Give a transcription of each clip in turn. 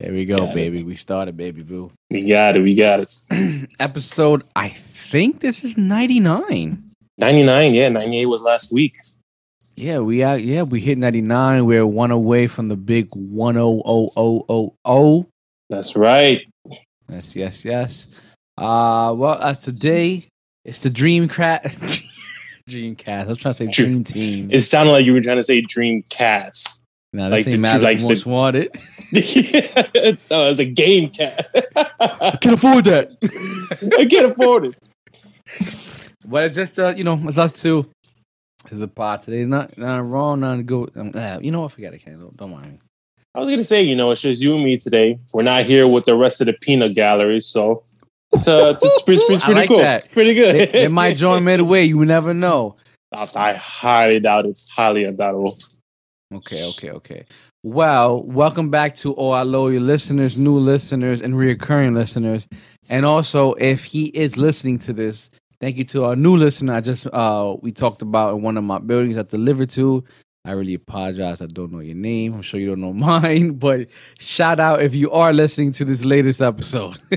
There we go, Got it. baby. We started, baby boo. We got it. We got it. Episode, I think this is 99. 99. Yeah, 98 was last week. Yeah, we out. Yeah, we hit 99. We're one away from the big 100000. That's right. Yes, yes, yes. Uh, well, that's today. It's the Dream Crat. Dreamcast. I was trying to say Dream- Dream Team. It sounded like you were trying to say Dreamcast. No, like this ain't the- Magic like the- Most Wanted. oh, it's a game cat. I can't afford that. I can't afford it. But it's just, uh, you know, it's us two. It's a pot today. It's not, not wrong, not good. Um, uh, you know what? Forget it, Kendall. Don't mind me. I was gonna say, you know, it's just you and me today. We're not here with the rest of the peanut gallery, so it's, uh, it's, pretty, it's pretty like cool. that. It's pretty good. It, they might join midway. You never know. I, I highly doubt it. Highly undoubtable. Okay, okay, okay. Well, welcome back to all our loyal listeners, new listeners, and reoccurring listeners. And also, if he is listening to this, thank you to our new listener. I just uh we talked about in one of my buildings I delivered to. I really apologize. I don't know your name. I'm sure you don't know mine, but shout out if you are listening to this latest episode.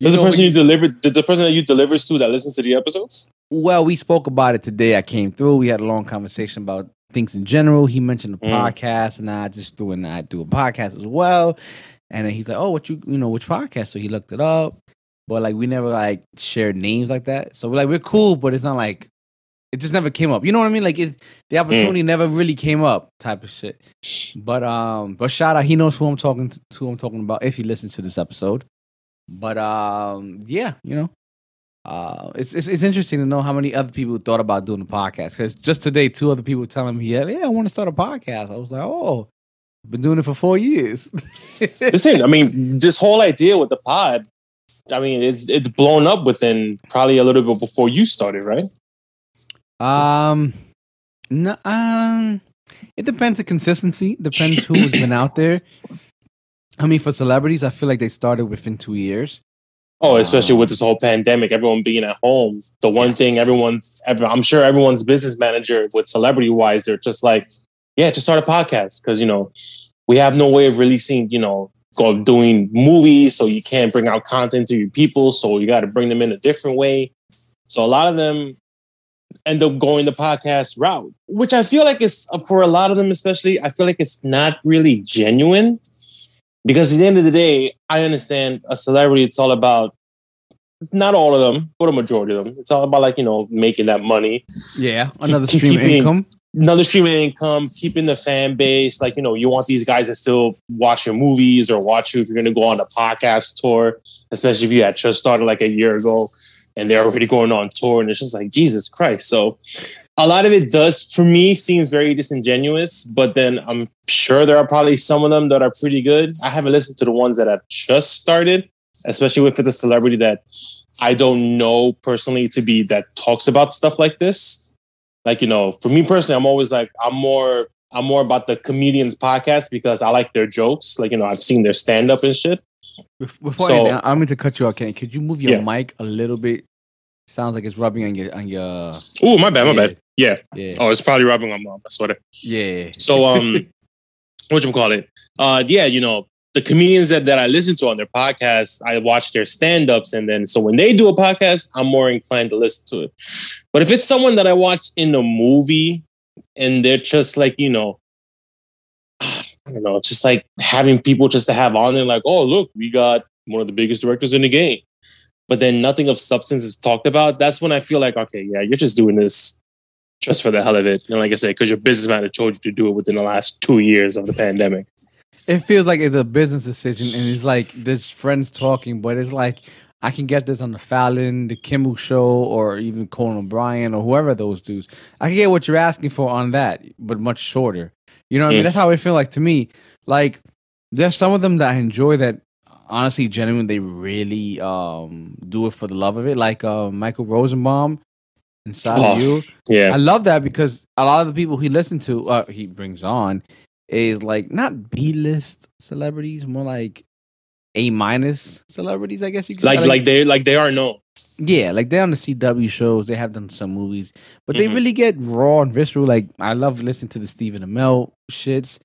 You the person you delivered, did the person that you delivered to that listens to the episodes? Well, we spoke about it today. I came through. We had a long conversation about things in general. He mentioned the Mm. podcast, and I just do and I do a podcast as well. And then he's like, "Oh, what you you know which podcast?" So he looked it up, but like we never like shared names like that. So we're like we're cool, but it's not like it just never came up. You know what I mean? Like it, the opportunity never really came up, type of shit. But um, but shout out, he knows who I'm talking to, who I'm talking about if he listens to this episode. But um, yeah, you know, uh, it's, it's it's interesting to know how many other people thought about doing a podcast. Because just today, two other people were telling me, yeah, yeah, I want to start a podcast. I was like, oh, I've been doing it for four years. Listen, I mean, this whole idea with the pod, I mean, it's it's blown up within probably a little bit before you started, right? um, no, um, it depends on consistency. Depends who has been out there. I mean, for celebrities, I feel like they started within two years. Oh, um, especially with this whole pandemic, everyone being at home. The one thing everyone's, every, I'm sure everyone's business manager with celebrity wise, they're just like, yeah, just start a podcast because you know we have no way of releasing, you know, go doing movies, so you can't bring out content to your people, so you got to bring them in a different way. So a lot of them end up going the podcast route, which I feel like is for a lot of them, especially. I feel like it's not really genuine because at the end of the day, I understand a celebrity. It's all about not all of them, but a majority of them. It's all about like you know making that money, Yeah, another keep- stream of keeping- income. another stream of income, keeping the fan base. Like you know, you want these guys to still watch your movies or watch you if you're going to go on a podcast tour, especially if you had just started like a year ago and they're already going on tour, and it's just like Jesus Christ. So a lot of it does for me seems very disingenuous, but then I'm sure there are probably some of them that are pretty good. I haven't listened to the ones that have just started, especially with the celebrity that I don't know personally to be that talks about stuff like this. Like, you know, for me personally, I'm always like, I'm more I'm more about the comedians podcast because I like their jokes. Like, you know, I've seen their stand up and shit. Before So- anything, I'm going to cut you off, Kenny. Could you move your Yeah. mic a little bit? Sounds like it's rubbing on your on your. Oh, my bad, my bad. Yeah. Yeah. Oh, it's probably robbing my mom. I swear. Yeah. So um, what you call it? Uh, yeah, you know the comedians that, that I listen to on their podcast, I watch their stand ups, and then so when they do a podcast, I'm more inclined to listen to it. But if it's someone that I watch in a movie and they're just like you know, I don't know, just like having people just to have on there, like, oh look, we got one of the biggest directors in the game, but then nothing of substance is talked about. That's when I feel like, okay, yeah, you're just doing this just for the hell of it. And like I said, because your businessman had told you to do it within the last two years of the pandemic. It feels like it's a business decision, and it's like there's friends talking, but it's like I can get this on the Fallon, the Kimmel Show, or even Conan O'Brien, or whoever those dudes. I can get what you're asking for on that, but much shorter. You know what I mean? That's how it feel like to me. Like there's some of them that I enjoy that honestly, genuinely, they really um do it for the love of it. Like uh, Michael Rosenbaum inside Oh, of you. Yeah. I love that because a lot of the people he listens to, uh, he brings on, is like not B list celebrities, more like A minus celebrities, I guess you could Like say. like they like they are known. yeah, like they're on the CW shows. They have done some movies, but they Mhm. really get raw and visceral. Like I love listening to the Stephen Amell shits,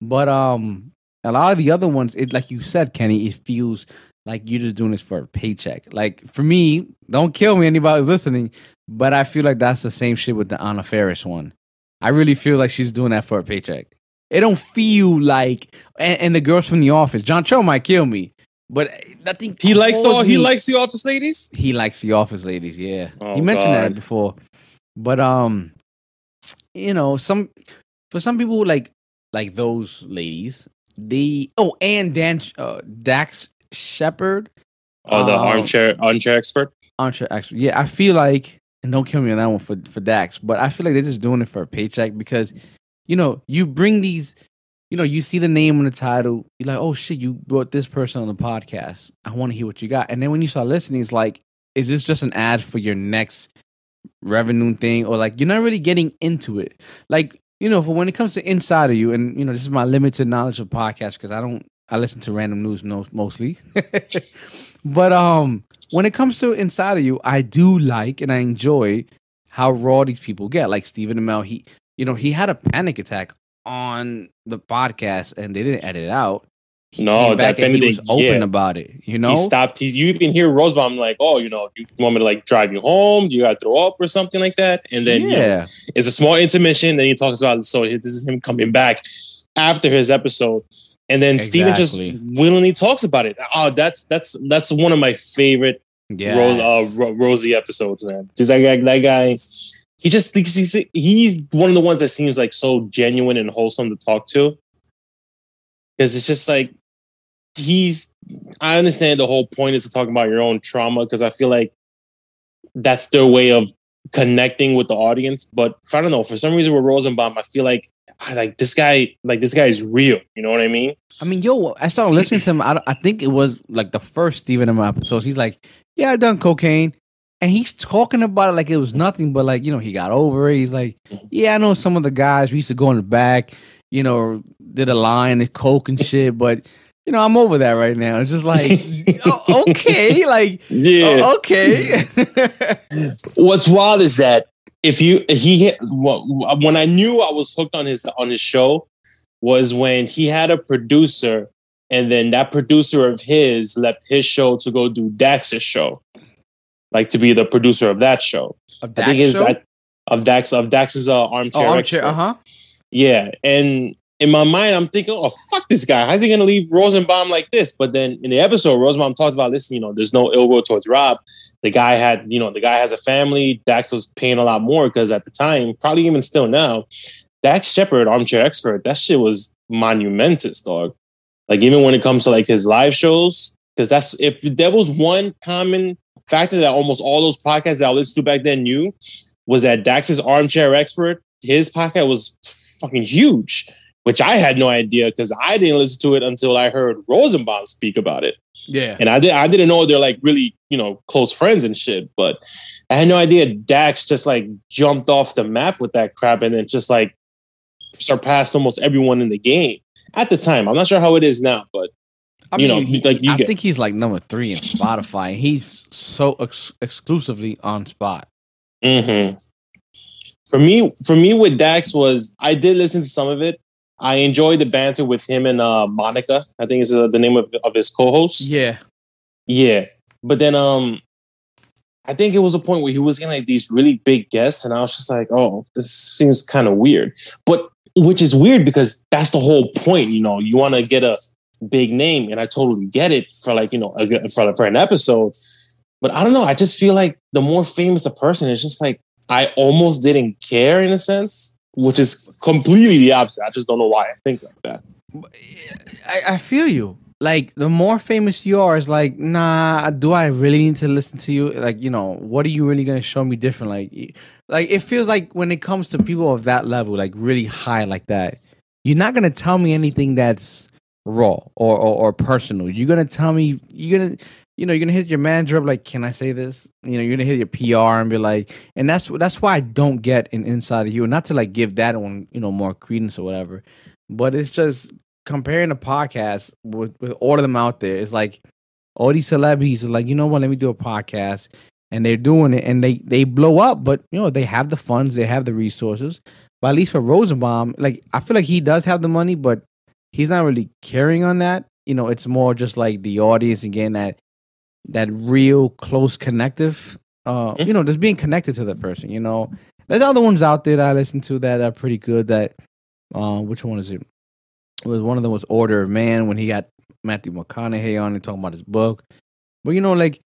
but um, a lot of the other ones, it like you said, Kenny, it feels like you're just doing this for a paycheck. Like for me, don't kill me, anybody listening, but I feel like that's the same shit with the Anna Faris one. I really feel like she's doing that for a paycheck. It don't feel like, and, and the girls from the office, John Cho might kill me, but nothing. He likes all he likes the office ladies. he likes the office ladies yeah Oh, he mentioned that before but um you know some for some people like like those ladies they oh and dan uh, dax shepard Oh, the Um, armchair armchair expert. Archer, actually, yeah, I feel like, and don't kill me on that one for for Dax, but I feel like they're just doing it for a paycheck because, you know, you bring these, you know, you see the name on the title, you're like, oh shit, you brought this person on the podcast. I want to hear what you got, and then when you start listening, it's like, is this just an ad for your next revenue thing, or like you're not really getting into it, like. You know, for when it comes to inside of you, and you know, this is my limited knowledge of podcasts because I don't, I listen to Random Noobs mostly. but um, when it comes to inside of you, I do like and I enjoy how raw these people get. Like Stephen Amell, he you know, he had a panic attack on the podcast and they didn't edit it out. He No, came back that and he was open yeah. about it. You know? He stopped. He, you even hear Rosenbaum like, "Oh, you know, you want me to like drive you home? You got to throw up or something like that." And then you know, yeah. it's a small intermission. Then he talks about so this is him coming back after his episode, and then Stephen just willingly talks about it. Oh, that's that's that's one of my favorite Yeah. Ro- uh, Ro- Rosie episodes, man. Just that guy, that guy, he just he's he's one of the ones that seems like so genuine and wholesome to talk to. Because it's just like he's. I understand the whole point is to talk about your own trauma because I feel like that's their way of connecting with the audience. But I don't know for some reason with Rosenbaum, I feel like I like this guy. Like this guy is real. You know what I mean? I mean, yo, I started listening to him. I, I think it was like the first Stephen Amell episode. He's like, "Yeah, I done cocaine," and he's talking about it like it was nothing. But like, you know, he got over it. He's like, "Yeah, I know some of the guys. We used to go in the back, you know, did a line and coke and shit, but." You know, I'm over that right now. It's just like, oh, okay, like, Yeah. oh, okay. what's wild is that if you he when I knew I was hooked on his on his show was when he had a producer and then that producer of his left his show to go do Dax's show, like to be the producer of that show. Of I think that is show? I, of Dax of Dax's uh, oh, armchair. armchair. Uh huh. Yeah, and in my mind, I'm thinking, oh fuck this guy. How's he gonna leave Rosenbaum like this? But then in the episode, Rosenbaum talked about, listen, you know, there's no ill will towards Rob. The guy had, you know, the guy has a family. Dax was paying a lot more because at the time, probably even still now, Dax Shepard, armchair expert, that shit was monumentous, dog. Like even when it comes to like his live shows, because that's if there was one common factor that almost all those podcasts that I listened to back then knew was that Dax's armchair expert, his podcast was fucking huge, which I had no idea because I didn't listen to it until I heard Rosenbaum speak about it. Yeah. And I did I didn't know they're like really, you know, close friends and shit. But I had no idea Dax just like jumped off the map with that crap and then just like surpassed almost everyone in the game at the time. I'm not sure how it is now, but I you know, he- like, you I get- think he's like number three in Spotify. He's so ex- exclusively on Spot. mhm. For me, for me with Dax was I did listen to some of it. I enjoyed the banter with him and uh, Monica. I think is uh, the name of, of his co-host. Yeah. Yeah. But then um I think it was a point where he was getting like these really big guests, and I was just like, oh, this seems kind of weird. But which is weird because that's the whole point, you know, you want to get a big name, and I totally get it for like, you know, a, for, for an episode. But I don't know. I just feel like the more famous a person, it's just like I almost didn't care in a sense, which is completely the opposite. I just don't know why I think like that. I, I feel you. Like the more famous you are, it's like, nah, do I really need to listen to you? Like, you know, what are you really gonna show me different? Like like it feels like when it comes to people of that level, like really high like that, you're not gonna tell me anything that's raw or, or, or personal. You're gonna tell me you're gonna you know, you're gonna hit your manager up like, "Can I say this?" You know, you're gonna hit your PR and be like, and that's that's why I don't get an inside of you. Not to like give that one, you know, more credence or whatever, but it's just comparing the podcast with with all of them out there. It's like all these celebrities are like, you know what? Let me do a podcast, and they're doing it, and they they blow up. But you know, they have the funds, they have the resources. But at least for Rosenbaum, like I feel like he does have the money, but he's not really carrying on that. You know, it's more just like the audience and getting that that real close connective uh you know just being connected to the person you know? There's other ones out there that i listen to that are pretty good that uh which one is it? It was one of them was order of man when he got matthew mcconaughey on and talking about his book. But you know like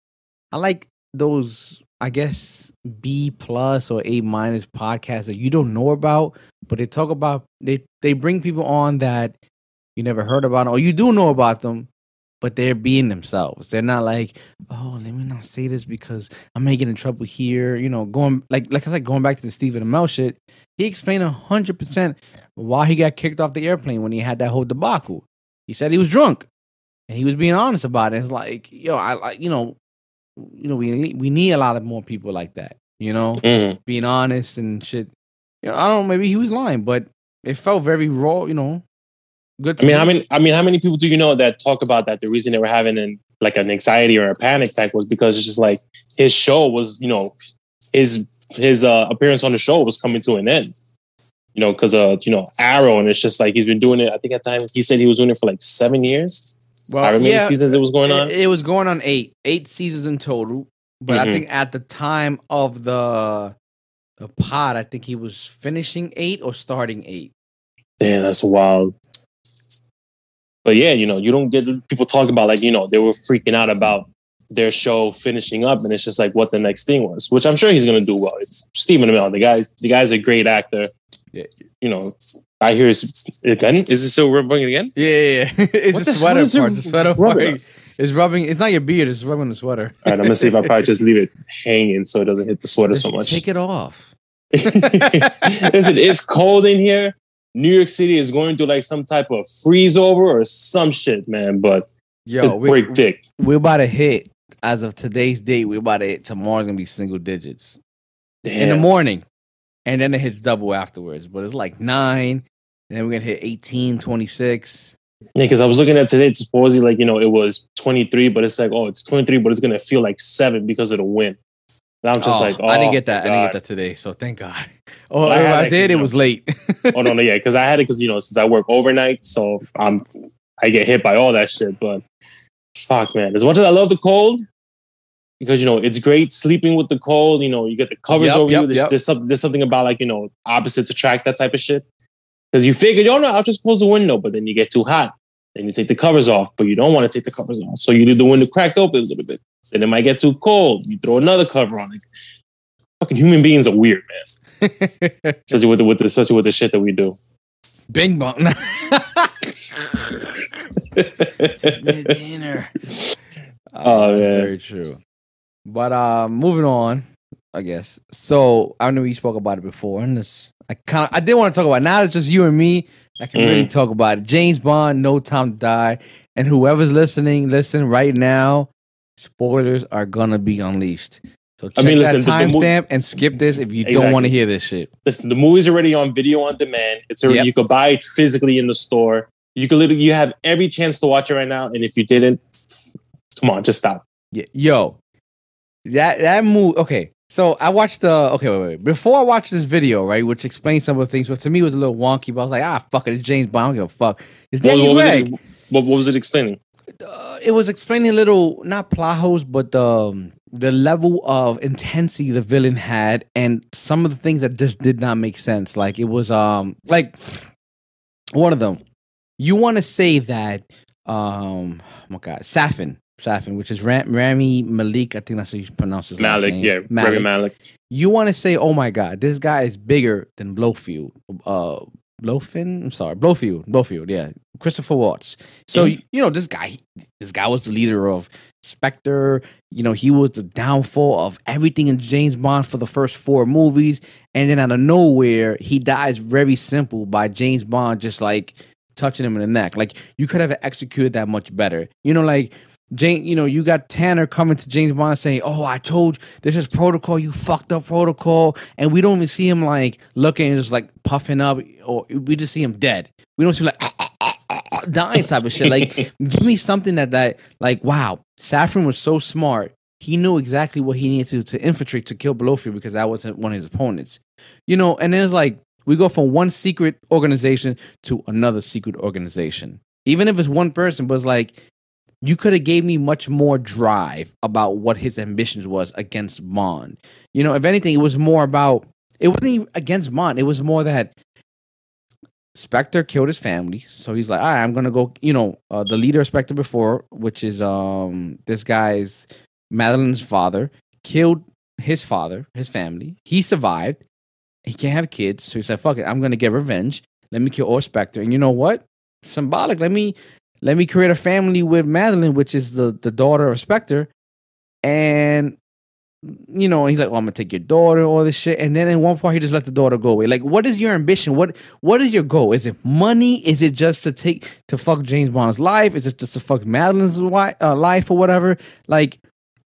i like those i guess b plus or a minus podcasts that you don't know about but they talk about they they bring people on that you never heard about or you do know about them but they're being themselves. They're not like, oh, let me not say this because I may get in trouble here. You know, going like like I said, going back to the Stephen Amell shit. He explained hundred percent why he got kicked off the airplane when he had that whole debacle. He said he was drunk, and he was being honest about it. It's like, yo, I like, you know, you know, we we need a lot of more people like that. You know, Mhm. being honest and shit. You know, I don't know. Maybe he was lying, but it felt very raw. You know, good. I mean, how many? I mean, how many people do you know that talk about that? The reason they were having an like an anxiety or a panic attack was because it's just like his show was, you know, his his uh, appearance on the show was coming to an end. You know, because uh, you know, Arrow, and it's just like he's been doing it. I think at the time he said he was doing it for like seven years. Well, however many seasons it was going on. It, it was going on eight, eight seasons in total. But I Mhm. think at the time of the the pod, I think he was finishing eight or starting eight. Damn, that's wild. But yeah, you know, you don't get people talking about like, you know, they were freaking out about their show finishing up, and it's just like what the next thing was, which I'm sure he's gonna do well. It's Stephen Amell. The guy, the guy's a great actor. Yeah. You know, I hear his again. Is it still rubbing again? Yeah, yeah, yeah. it's the sweater part. The sweater rubbing part. It's rubbing. It's not your beard. It's rubbing the sweater. All right, I'm gonna see if I probably just leave it hanging so it doesn't hit the sweater so much. Take it off. Listen, it's cold in here. New York City is going through like some type of freeze over or some shit, man. But Yo, we, break dick. we're about to hit. As of today's date, we're about to hit. Tomorrow's gonna be single digits in the morning, and then it hits double afterwards. But it's like nine, and then we're gonna hit 18, 26. Yeah, because I was looking at today, supposedly like you know it was 23, but it's like oh it's 23, but it's gonna feel like seven because of the wind. And I'm just Oh, like oh, I didn't oh get that. I didn't get that today. So thank God. Oh, I I did. you It know. was late. Oh no, no, yeah, because I had it because you know since I work overnight, so I'm I get hit by all that shit. But fuck, man, as much as I love the cold, because you know it's great sleeping with the cold. You know you get the covers Yep, over yep, you. There's, yep. there's something there's something about like you know opposites attract that type of shit. Because you figure, oh no, I'll just close the window, but then you get too hot. Then you take the covers off, but you don't want to take the covers off. So you leave the window cracked open a little bit. Then it might get too cold. You throw another cover on it. Fucking human beings are weird, man. Especially with the, with the, especially with the shit that we do. Bing bong. dinner. Oh, that's man. very true. But uh, moving on, I guess. So I know we spoke about it before, and this I kind of I did want to talk about. It. Now it's just you and me. I can really Mm. talk about it. James Bond, No Time to Die, and whoever's listening, listen right now. Spoilers are gonna be unleashed. So check I mean, that listen, mo- timestamp and skip this if you don't want to hear this shit. listen, the movie's already on video on demand. It's already Yep. you could buy it physically in the store. You could literally you have every chance to watch it right now. And if you didn't, come on, just stop. Yeah, yo, that that move. Okay, So I watched the okay, wait, wait. Before I watched this video, right, which explains some of the things, but to me it was a little wonky. But I was like, ah, fuck it, it's James Bond. I don't give a fuck. It's What, Daniel what was it, what, what was it explaining? Uh, it was explaining a little not plot holes, but the um, the level of intensity the villain had, and some of the things that just did not make sense. Like it was um like one of them. You want to say that um oh my god Safin Safin, which is Ram- Rami Malek, I think that's how you pronounce his Malek, name. yeah, Rami Malek. You want to say, oh my god, this guy is bigger than Blofeld. Uh, Blowfin. I'm sorry, Blofeld. Blofeld. Yeah, Christopher Waltz. So Mhm. you know this guy. This guy was the leader of Spectre. You know he was the downfall of everything in James Bond for the first four movies, and then out of nowhere he dies very simple by James Bond just like touching him in the neck. Like you could have executed that much better. You know, like Jane, you know, you got Tanner coming to James Bond saying, "Oh, I told you this is protocol. You fucked up protocol," and we don't even see him like looking and just like puffing up, or we just see him dead. We don't see like dying type of shit. Like, give me something that that like, wow, Saffron was so smart. He knew exactly what he needed to to infiltrate to kill Blofeld because that wasn't one of his opponents. You know, and then it's like we go from one secret organization to another secret organization. Even if it's one person, but it's like you could have gave me much more drive about what his ambitions was against Bond. You know, if anything, it was more about it wasn't even against Bond. It was more that Spectre killed his family, so he's like, all right, I'm gonna go. You know, uh, the leader of Spectre before, which is um this guy's Madeleine's father, killed his father, his family. He survived. He can't have kids, so he said, "Fuck it, I'm gonna get revenge. Let me kill all Spectre." And you know what? Symbolic. Let me let me create a family with Madeleine, which is the the daughter of Spectre, and you know, he's like, "Oh, I'm gonna take your daughter, all this shit." And then in one part, he just let the daughter go away. Like, what is your ambition? What what is your goal? Is it money? Is it just to take to fuck James Bond's life? Is it just to fuck Madeleine's wi- uh, life or whatever? Like,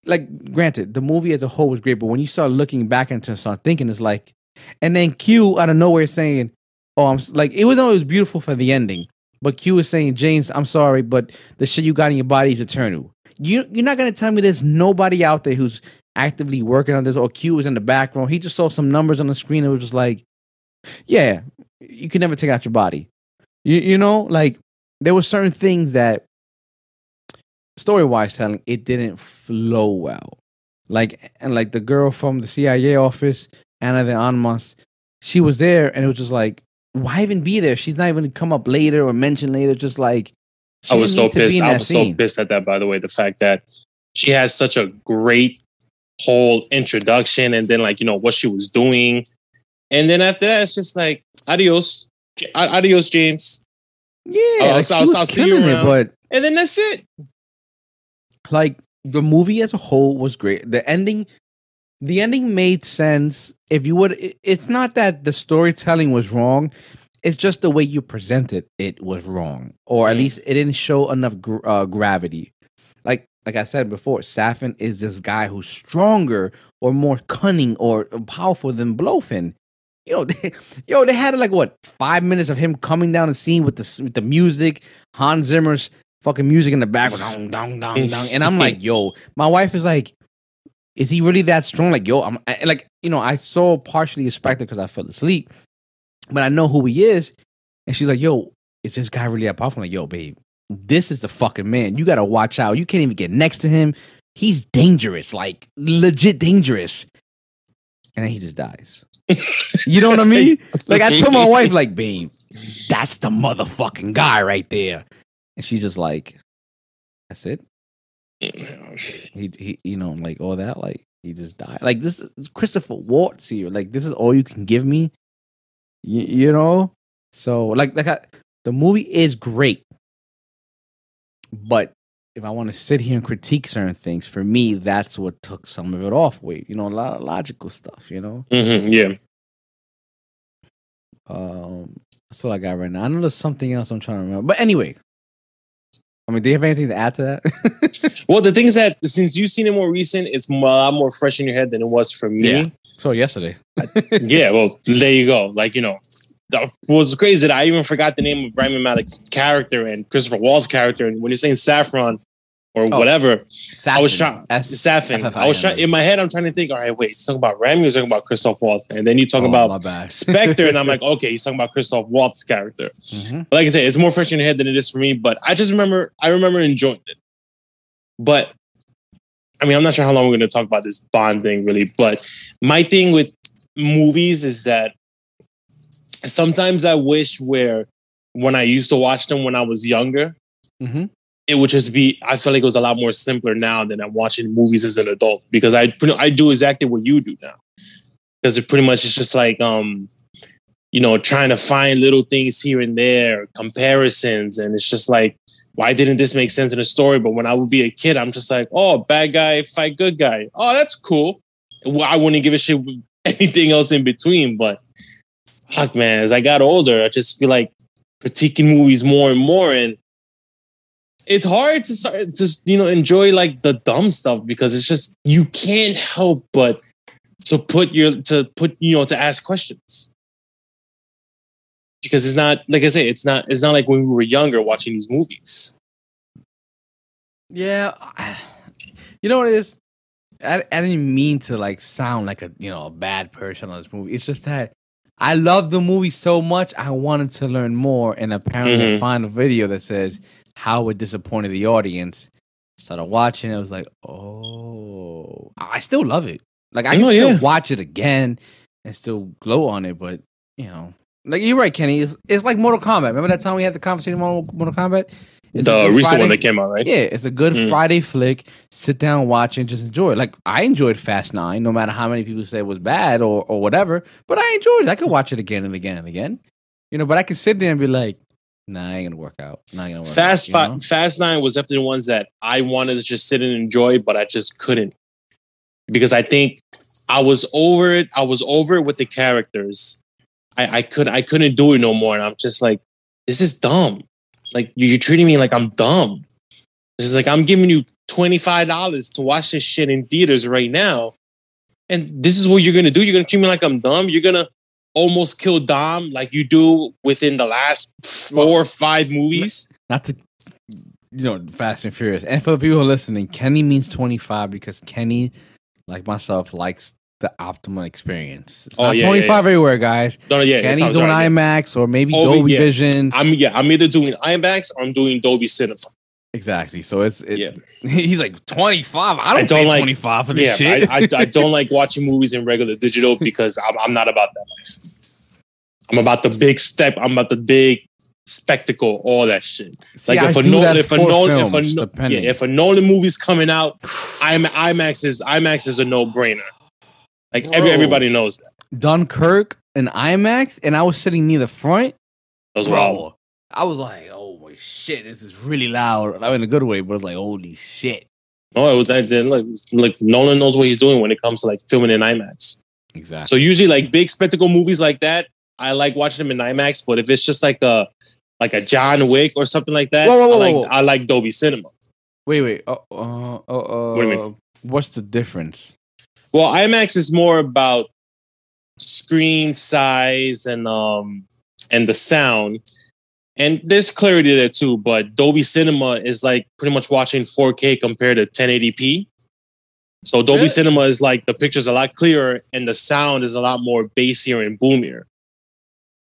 like, granted, the movie as a whole was great, but when you start looking back into start thinking, it's like, and then Q out of nowhere saying, "Oh, I'm like," it was always beautiful for the ending. But Q is saying, James, I'm sorry, but the shit you got in your body is eternal. You you're not gonna tell me there's nobody out there who's actively working on this or Q is in the background. He just saw some numbers on the screen and was just like, Yeah, you can never take out your body. You you know, like there were certain things that story wise telling, it didn't flow well. Like and like the girl from the CIA office, Ana de Armas, she was there and it was just like why even be there? She's not even come up later or mentioned later. Just like I was so didn't need to be pissed. I was so pissed at that. By the way, the fact that she has such a great whole introduction, and then like you know what she was doing, and then after that, it's just like adios, adios, James, Yeah, I'll- like, she I'll- was I'll see you killing it, but and then that's it. like the movie as a whole was great. The ending, the ending made sense. If you would, it's not that the storytelling was wrong. It's just the way you presented it was wrong, or at Mm. least it didn't show enough gr- uh, gravity. Like like I said before, Safin is this guy who's stronger or more cunning or powerful than Blofin. You know, they, yo, they had like what five minutes of him coming down the scene with the with the music, Hans Zimmer's fucking music in the background, dong, dong, dong, dong. and I'm like, yo, my wife is like, is he really that strong? Like, yo, I'm I, like, you know, I saw partially expected because I fell asleep, but I know who he is, and she's like, yo, is this guy really that powerful? I'm like, yo, babe, this is the fucking man. You gotta watch out. You can't even get next to him. He's dangerous, like legit dangerous. And then he just dies. You know what I mean? Like I told my wife, like, babe, that's the motherfucking guy right there. And she's just like, that's it. He, he you know, like all that, like he just died. Like this is Christopher Waltz here. Like this is all you can give me. You, you know? So like like I, the movie is great. But if I want to sit here and critique certain things, for me, that's what took some of it off. Wait, you know, a lot of logical stuff, you know? Mhm, yeah, Um, that's all I got right now. I know there's something else I'm trying to remember. But anyway, I mean, do you have anything to add to that? Well, the thing is that since you've seen it more recent, it's a lot more fresh in your head than it was for me. Yeah. so yesterday. yeah, well, there you go. Like, you know, that was crazy that I even forgot the name of Rami Malek's character and Christopher Waltz's character. And when you're saying Saffron, or Oh. whatever. I was Safin. trying S- Safin. I was trying in my head. I'm trying to think. All right, wait. He's talking about Rami. He's talking about Christoph Waltz, and then you talk Oh, about. Spectre, and I'm like, okay, he's talking about Christoph Waltz's character. Mhm. But like I said, it's more fresh in your head than it is for me. But I just remember, I remember enjoying it. But I mean, I'm not sure how long we're going to talk about this Bond thing, really. But my thing with movies is that sometimes I wish where when I used to watch them when I was younger, Mhm. It would just be. I feel like it was a lot more simpler now than I'm watching movies as an adult because I I do exactly what you do now. Because it pretty much is just like um you know trying to find little things here and there comparisons and it's just like why didn't this make sense in the story? But when i would be a kid i'm just like oh bad guy fight good guy. Oh that's cool. Well, i wouldn't give a shit anything else in between but fuck man as i got older i just feel like critiquing movies more and more and it's hard to start to you know enjoy like the dumb stuff because it's just you can't help but to put your to put you know to ask questions because it's not like I say it's not it's not like when we were younger watching these movies. Yeah, you know what it is. I, I didn't mean to like sound like a you know a bad person on this movie. It's just that I love the movie so much. I wanted to learn more, and apparently, I Mhm. find a video that says how it disappointed the audience. Started watching it. I was like, oh, I still love it. Like I can Oh, still yeah. watch it again and still glow on it. But you know, like you're right, Kenny. It's, it's like Mortal Kombat. Remember that time we had the conversation about Mortal Kombat? It's the recent one that came out, right? yeah, it's a good Mm. Friday flick. Sit down, watch, and just enjoy it. Like I enjoyed Fast Nine, no matter how many people say it was bad or or whatever. But I enjoyed it. I could watch it again and again and again. You know, but I could sit there and be like, Nah, I ain't gonna work out. Not gonna work. Fast out, you Fi- know? Fast Nine was definitely the ones that I wanted to just sit and enjoy, but I just couldn't because I think I was over it. I was over it with the characters. I, I could I couldn't do it no more, and I'm just like, this is dumb. Like you- you're treating me like I'm dumb. It's just like I'm giving you twenty five dollars to watch this shit in theaters right now, and this is what you're gonna do. You're gonna treat me like I'm dumb. You're gonna almost kill Dom like you do within the last four or five movies. Not to you know, Fast and Furious. And for the people listening, Kenny means twenty five because Kenny, like myself, likes the optimal experience. It's Oh, not yeah, yeah, twenty five everywhere, guys. No, no, yeah, Kenny's doing right, yeah. IMAX or maybe Oh, Dolby yeah. Vision. I'm yeah, I'm either doing IMAX or I'm doing Dolby Cinema. Exactly. So it's, it's Yeah. he's like 25. I don't, I don't pay like- 25 for Yeah, this shit. I, I, I don't like watching movies in regular digital because I'm, I'm not about that life. I'm about the big step. I'm about the big spectacle, all that shit. See, Like if a Nolan, if a for Nolan, if a, films, yeah, if a Nolan movie's coming out, I'm, IMAX is IMAX is a no brainer. Like every, everybody knows that Dunkirk and IMAX, and I was sitting near the front. as Bro, well. I was like, oh my shit, this is really loud. Not in a good way, but it's like, holy shit. No, it was that. then, Like, like Nolan knows what he's doing when it comes to like filming in IMAX. Exactly. So usually like big spectacle movies like that, I like watching them in IMAX. But if it's just like a like a John Wick or something like that, Whoa, whoa, whoa, I like whoa. I like Dolby Cinema. wait, wait. Uh, uh, uh, uh, What do you mean? What's the difference? Well, IMAX is more about screen size and um and the sound. And there's clarity there too, but Dolby Cinema is like pretty much watching 4K compared to 1080p. So Dolby Really? Cinema is like the picture's a lot clearer and the sound is a lot more bassier and boomier.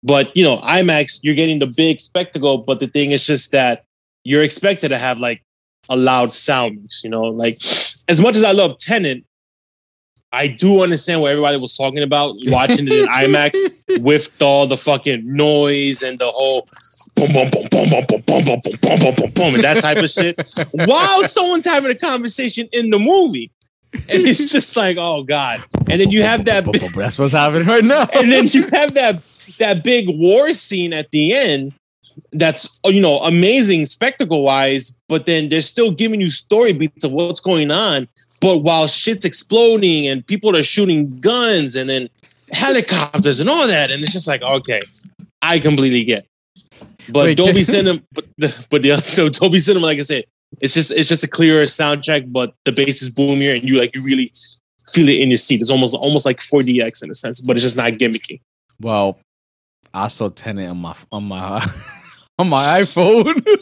But you know, IMAX, you're getting the big spectacle, but the thing is just that you're expected to have like a loud sound mix, you know, like as much as I love Tenet, I do understand what everybody was talking about watching it in IMAX with all the fucking noise and the whole boom, boom, boom, boom, boom, boom, boom, boom, boom, boom, boom, boom, boom, and that type of shit. While someone's having a conversation in the movie. And it's just like, oh God. And then you have that That's what's happening right now. and then you have that that big war scene at the end that's you know amazing spectacle wise but then they're still giving you story beats of what's going on but while shit's exploding and people are shooting guns and then helicopters and all that and it's just like okay i completely get but Wait, dolby cinema but the, but the so dolby cinema like i said it's just it's just a clearer soundtrack but the bass is boomier and you like you really feel it in your seat it's almost almost like 4dx in a sense but it's just not gimmicky Well, I saw Tenet on my on my on my iPhone.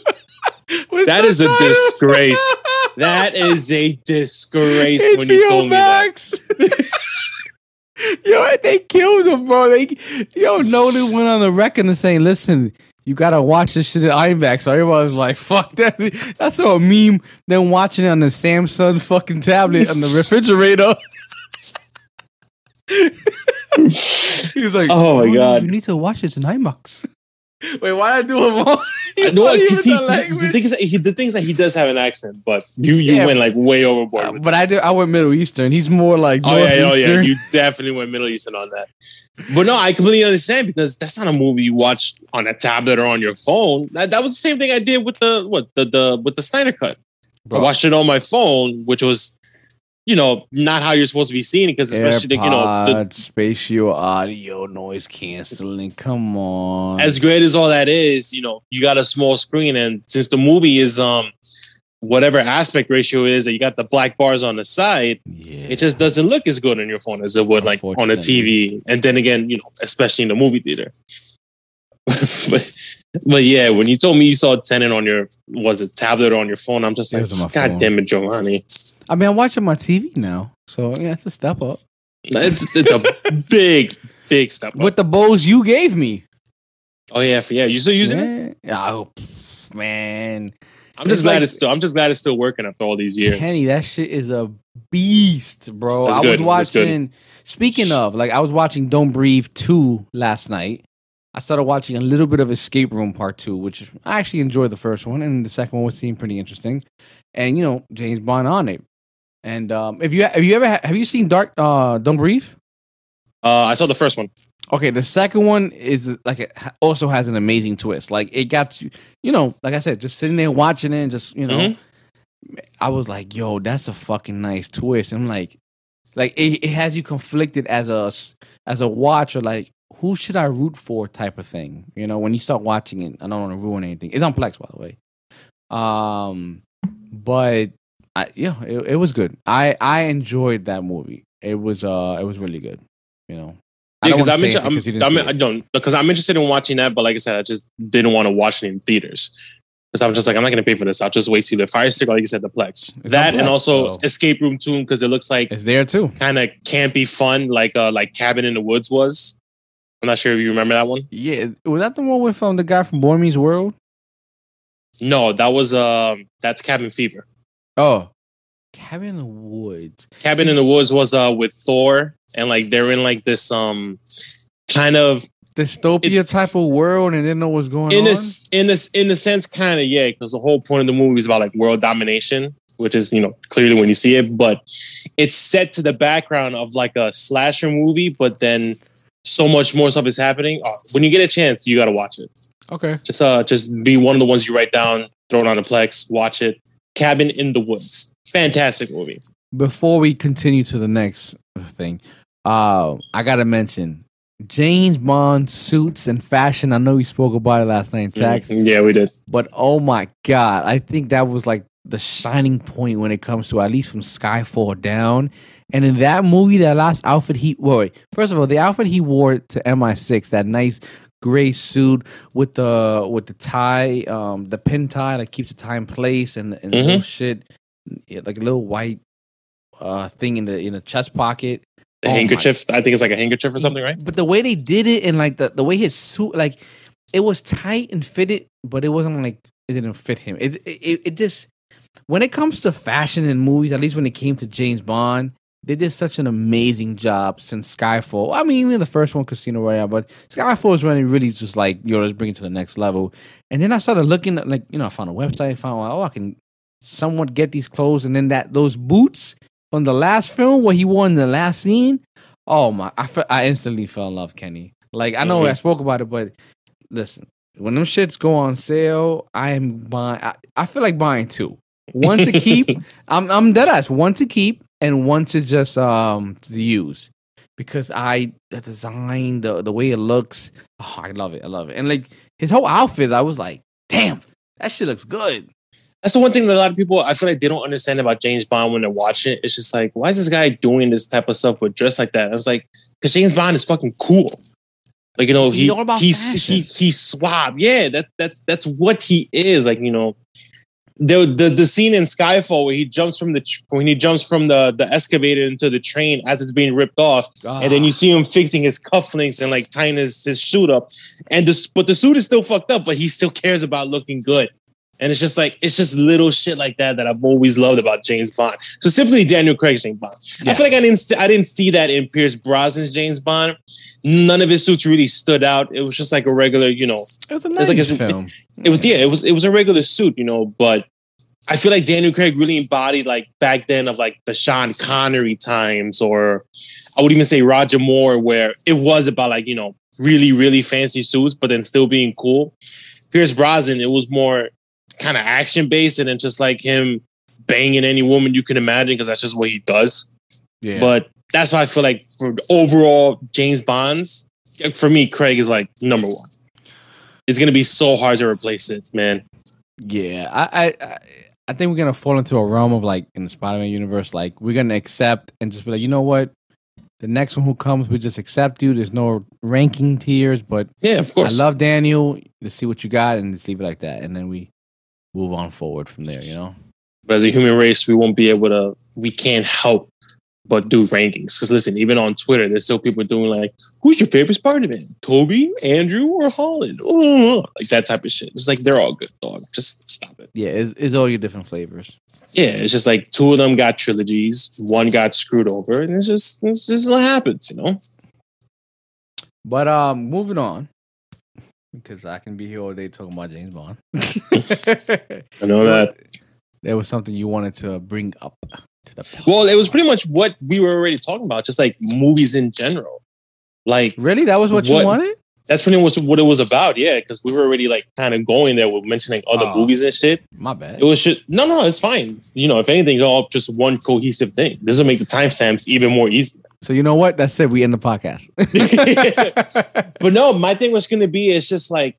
That is a disgrace. That is a disgrace when you told me that. Yo, they killed him, bro. They, yo, Nolan went on the record and saying, "Listen, you gotta watch this shit in IMAX." So everybody was like, "Fuck that." That's a meme. Then watching it on the Samsung fucking tablet on the refrigerator. He's like, Oh my God. you need to watch this in IMAX." Wait, why did I do wrong? I know because he, the thing is that he, the thing is that he does have an accent, but you you Yeah. went like way overboard. Uh, but I did. I went Middle Eastern. He's more like Oh yeah, oh yeah, you definitely went Middle Eastern on that. But no, I completely understand because that's not a movie you watch on a tablet or on your phone. That, that was the same thing I did with the what the the with the Snyder cut. I watched it on my phone, which was, you know, not how you're supposed to be seeing it because especially like, you know the, spatial audio, noise canceling. Come on. as great as all that is, you know, you got a small screen, and since the movie is um whatever aspect ratio it is that you got the black bars on the side, yeah. it just doesn't look as good on your phone as it would like on a TV. And then again, you know, especially in the movie theater. but but yeah, when you told me you saw a Tenet on your was it tablet or on your phone, I'm just like, was on my God phone. damn it, Giovanni. I mean, I'm watching my TV now, so yeah, it's a step up. It's, it's a big, big step up. With the bowls you gave me. oh yeah, yeah. You still using it? Oh, man. I'm just glad like- it's still. I'm just glad it's still working after all these years. Kenny, that shit is a beast, bro. That's I good. was watching. Speaking of, like, I was watching Don't Breathe two last night. I started watching a little bit of Escape Room Part two, which I actually enjoyed the first one, and the second one was seemed pretty interesting. And you know, James Bond on it. And um, if you have you ever have you seen Dark uh, Don't Breathe? Uh, I saw the first one. Okay, the second one is like it also has an amazing twist. Like it got to, you know, like I said, just sitting there watching it, and just you know, Mm-hmm. I was like, "Yo, that's a fucking nice twist." I'm like, like it, it has you conflicted as a as a watcher, like who should I root for, type of thing. You know, when you start watching it, I don't want to ruin anything. It's on Plex, by the way. Um, but I, yeah, it, it was good. I I enjoyed that movie. It was uh, it was really good. You know. I Yeah, because I'm, inter- I'm, I'm I don't because I'm interested in watching that, but like I said, I just didn't want to watch it in theaters because I'm just like I'm not gonna pay for this. I'll just wait till the Fire Stick, like you said, the Plex. It's that on and also so- Escape Room Two because it looks like It's there too. kind of campy fun, like uh like Cabin in the Woods was. I'm not sure if you remember that one. Yeah, was that the one with um the guy from Boy Meets World? No, that was um that's Cabin Fever. Oh, Cabin in the Woods. Cabin in the Woods was uh with Thor and like they're in like this um kind of Dystopia It's- type of world, and didn't know what's going in on. a in a s- in a sense kind of yeah because the whole point of the movie is about like world domination which is you know clearly when you see it but it's set to the background of like a slasher movie but then so much more stuff is happening oh, when you get a chance you got to watch it. Okay, just uh just be one of the ones you write down throw it on the plex watch it. Cabin in the woods fantastic movie. Before we continue to the next thing, uh, I gotta mention James Bond suits and fashion. I know we spoke about it last night, Zach, yeah we did. But oh my god, I think that was like the shining point when it comes to at least from Skyfall down. And in that movie, that last outfit he wait, wait first of all, the outfit he wore to MI6, that nice gray suit with the with the tie, um, the pin tie that keeps the tie in place, and and Mm-hmm. little shit, yeah, like a little white uh thing in the in the chest pocket. the Oh handkerchief i think it's like a handkerchief or something right But the way they did it and like the, the way his suit like it was tight and fitted, but it wasn't like it didn't fit him. It it, it just when it comes to fashion in movies, at least when it came to James Bond, they did such an amazing job since Skyfall. I mean, even the first one, Casino Royale, but Skyfall is really really just like yo, let's bring it to the next level. And then I started looking at like you know I found a website, found like, oh I can somewhat get these clothes, and then that those boots from the last film what he wore in the last scene. Oh my! I fe- I instantly fell in love, Kenny. Like I know. I spoke about it, but listen, when them shits go on sale, I am buying. I, I feel like buying two. One to keep. I'm I'm dead ass. One to keep and one to just um to use because I the design, the the way it looks. Oh, I love it. I love it. And like his whole outfit, I was like, damn, that shit looks good. That's the one thing that a lot of people I feel like they don't understand about James Bond when they're watching it. It's just like, why is this guy doing this type of stuff with dress like that? I was like, because James Bond is fucking cool. Like you know, He's he he's fashion. he he's suave. Yeah, that that's that's what he is. Like you know, the, the the scene in Skyfall where he jumps from the when he jumps from the the excavator into the train as it's being ripped off, and then you ah. see him fixing his cufflinks and like tying his, his suit up, and this but the suit is still fucked up, but he still cares about looking good. And it's just like it's just little shit like that that I've always loved about James Bond. So simply Daniel Craig's James Bond. I feel like I didn't I didn't see that in Pierce Brosnan's James Bond. None of his suits really stood out. It was just like a regular, you know, it was a it's like nice it's- film. it was yeah, it was it was a regular suit, you know, but I feel like Daniel Craig really embodied like back then of like the Sean Connery times, or I would even say Roger Moore, where it was about like, you know, really, really fancy suits, but then still being cool. Pierce Brosnan, it was more kind of action based and then just like him banging any woman you can imagine, because that's just what he does. Yeah. But that's why I feel like for overall James Bonds, for me, Craig is like number one. It's gonna be so hard to replace it, man. Yeah, I, I, I- think we're gonna fall into a realm of like in the Spider-Man universe, like we're gonna accept and just be like, you know what, the next one who comes, we just accept you. There's no ranking tiers, but Yeah, of course. I love Daniel. Let's see what you got, and just leave it like that, and then we move on forward from there. You know? but as a human race, we won't be able to. We can't help but do rankings. Because listen, even on Twitter, there's still people doing like, "Who's your favorite Spider-Man? Tobey, Andrew, or Holland?" Oh, like that type of shit. It's like they're all good, dog. Just stop it. Yeah, it's, it's all your different flavors. Yeah, it's just like two of them got trilogies, one got screwed over, and it's just it's just what happens, you know. But um, moving on, because I can be here all day talking about James Bond. I know that. there was something you wanted to bring up to the Well, it was pretty much what we were already talking about, just like movies in general. Like really that was what, you wanted. That's pretty much what it was about, yeah. Because we were already like kind of going there with mentioning other Oh. movies and shit. My bad. It was just no, no, it's fine. You know, if anything, it's all just one cohesive thing. This will make the timestamps even more easy. So you know what? That's it. We end the podcast. But no, my thing was going to be it's just like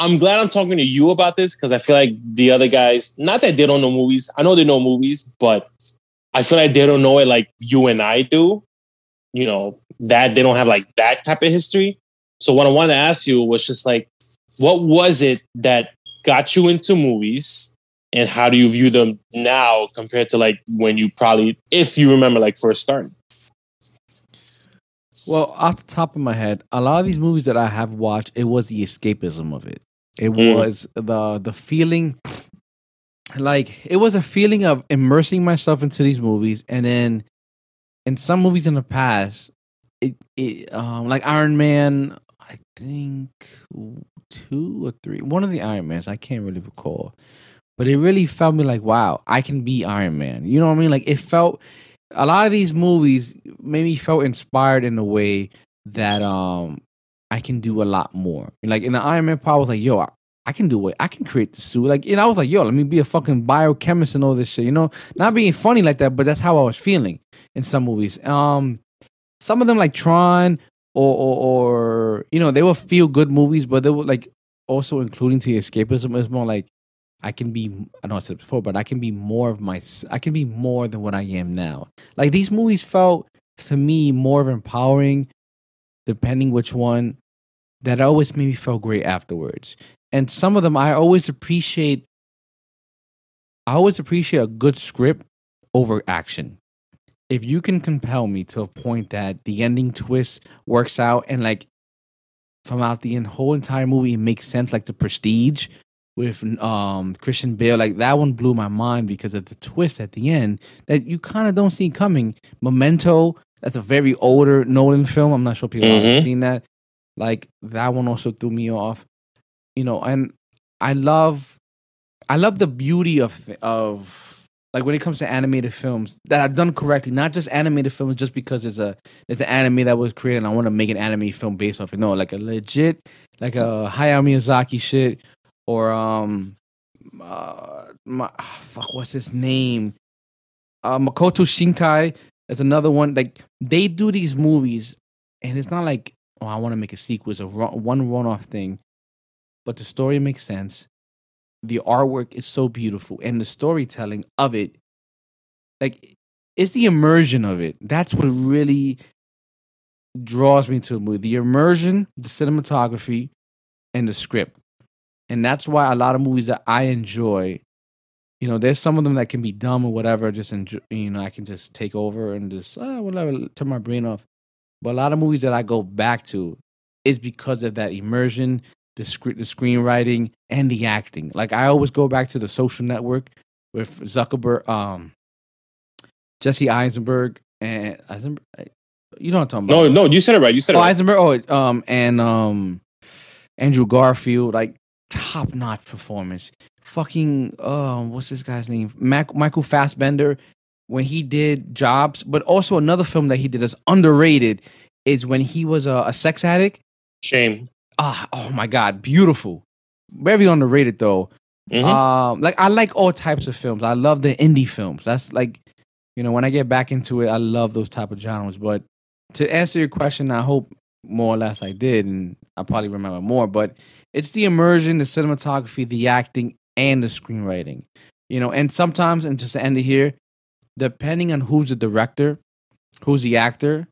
I'm glad I'm talking to you about this because I feel like the other guys, not that they don't know movies, I know they know movies, but I feel like they don't know it like you and I do. You know that they don't have like that type of history. So what I wanted to ask you was just like, what was it that got you into movies, and how do you view them now compared to like when you probably, if you remember, like first starting? well, off the top of my head, a lot of these movies that I have watched, it was the escapism of it. It Mm. was the the feeling, like it was a feeling of immersing myself into these movies, and then in some movies in the past, it it um like Iron Man, I think two or three, one of the Iron Mans, I can't really recall, but it really felt me like, wow, I can be Iron Man. You know what I mean? Like it felt a lot of these movies made me felt inspired in a way that um I can do a lot more. Like in the Iron Man part, I was like, yo, I, I can do it. I can create the suit. Like, and I was like, yo, let me be a fucking biochemist and all this shit. You know, not being funny like that, but that's how I was feeling in some movies. Um, some of them like Tron or or, or you know they were feel good movies, but they were like also including to escapism. It's more like I can be. I know I said before, but I can be more of my. I can be more than what I am now. Like these movies felt to me more of empowering, depending which one. That always made me feel great afterwards. And some of them I always appreciate. I always appreciate a good script over action. If you can compel me to a point that the ending twist works out and like from out the whole entire movie it makes sense, like the Prestige with um Christian Bale, like that one blew my mind because of the twist at the end that you kind of don't see coming. Memento, that's a very older Nolan film. I'm not sure people have Mhm. seen that. Like that one also threw me off. You know, and I love I love the beauty of of like when it comes to animated films that are done correctly, not just animated films just because it's a it's an anime that was created and I want to make an anime film based off it. No, like a legit like a Hayao Miyazaki shit or um uh my, ah, fuck what's his name? Uh Makoto Shinkai is another one like they do these movies and it's not like oh I want to make a sequel it's a run, one run off thing but the story makes sense the artwork is so beautiful and the storytelling of it like it's the immersion of it that's what really draws me to a movie the immersion the cinematography and the script and that's why a lot of movies that i enjoy you know, there's some of them that can be dumb or whatever. Just enjoy, you know, I can just take over and just ah, whatever, turn my brain off. But a lot of movies that I go back to is because of that immersion, the script, the screenwriting, and the acting. Like I always go back to the Social Network with Zuckerberg, um, Jesse Eisenberg, and Eisenberg. You know what I'm talking about? no, no, you said it right. You said it Oh, right. Eisenberg. Oh, um, and um, Andrew Garfield, like top notch performance. Fucking um, what's this guy's name? Mac- Michael Fassbender when he did Jobs, but also another film that he did that's underrated is when he was a, a sex addict. Shame. Ah, oh my god, beautiful. Very underrated though. Mhm. Um, like I like all types of films. I love the indie films. That's like, you know, when I get back into it, I love those type of genres. But to answer your question, I hope more or less I did, and I probably remember more. But it's the immersion, the cinematography, the acting, and the screenwriting. You know, and sometimes, and just to end it here, depending on who's the director, who's the actor,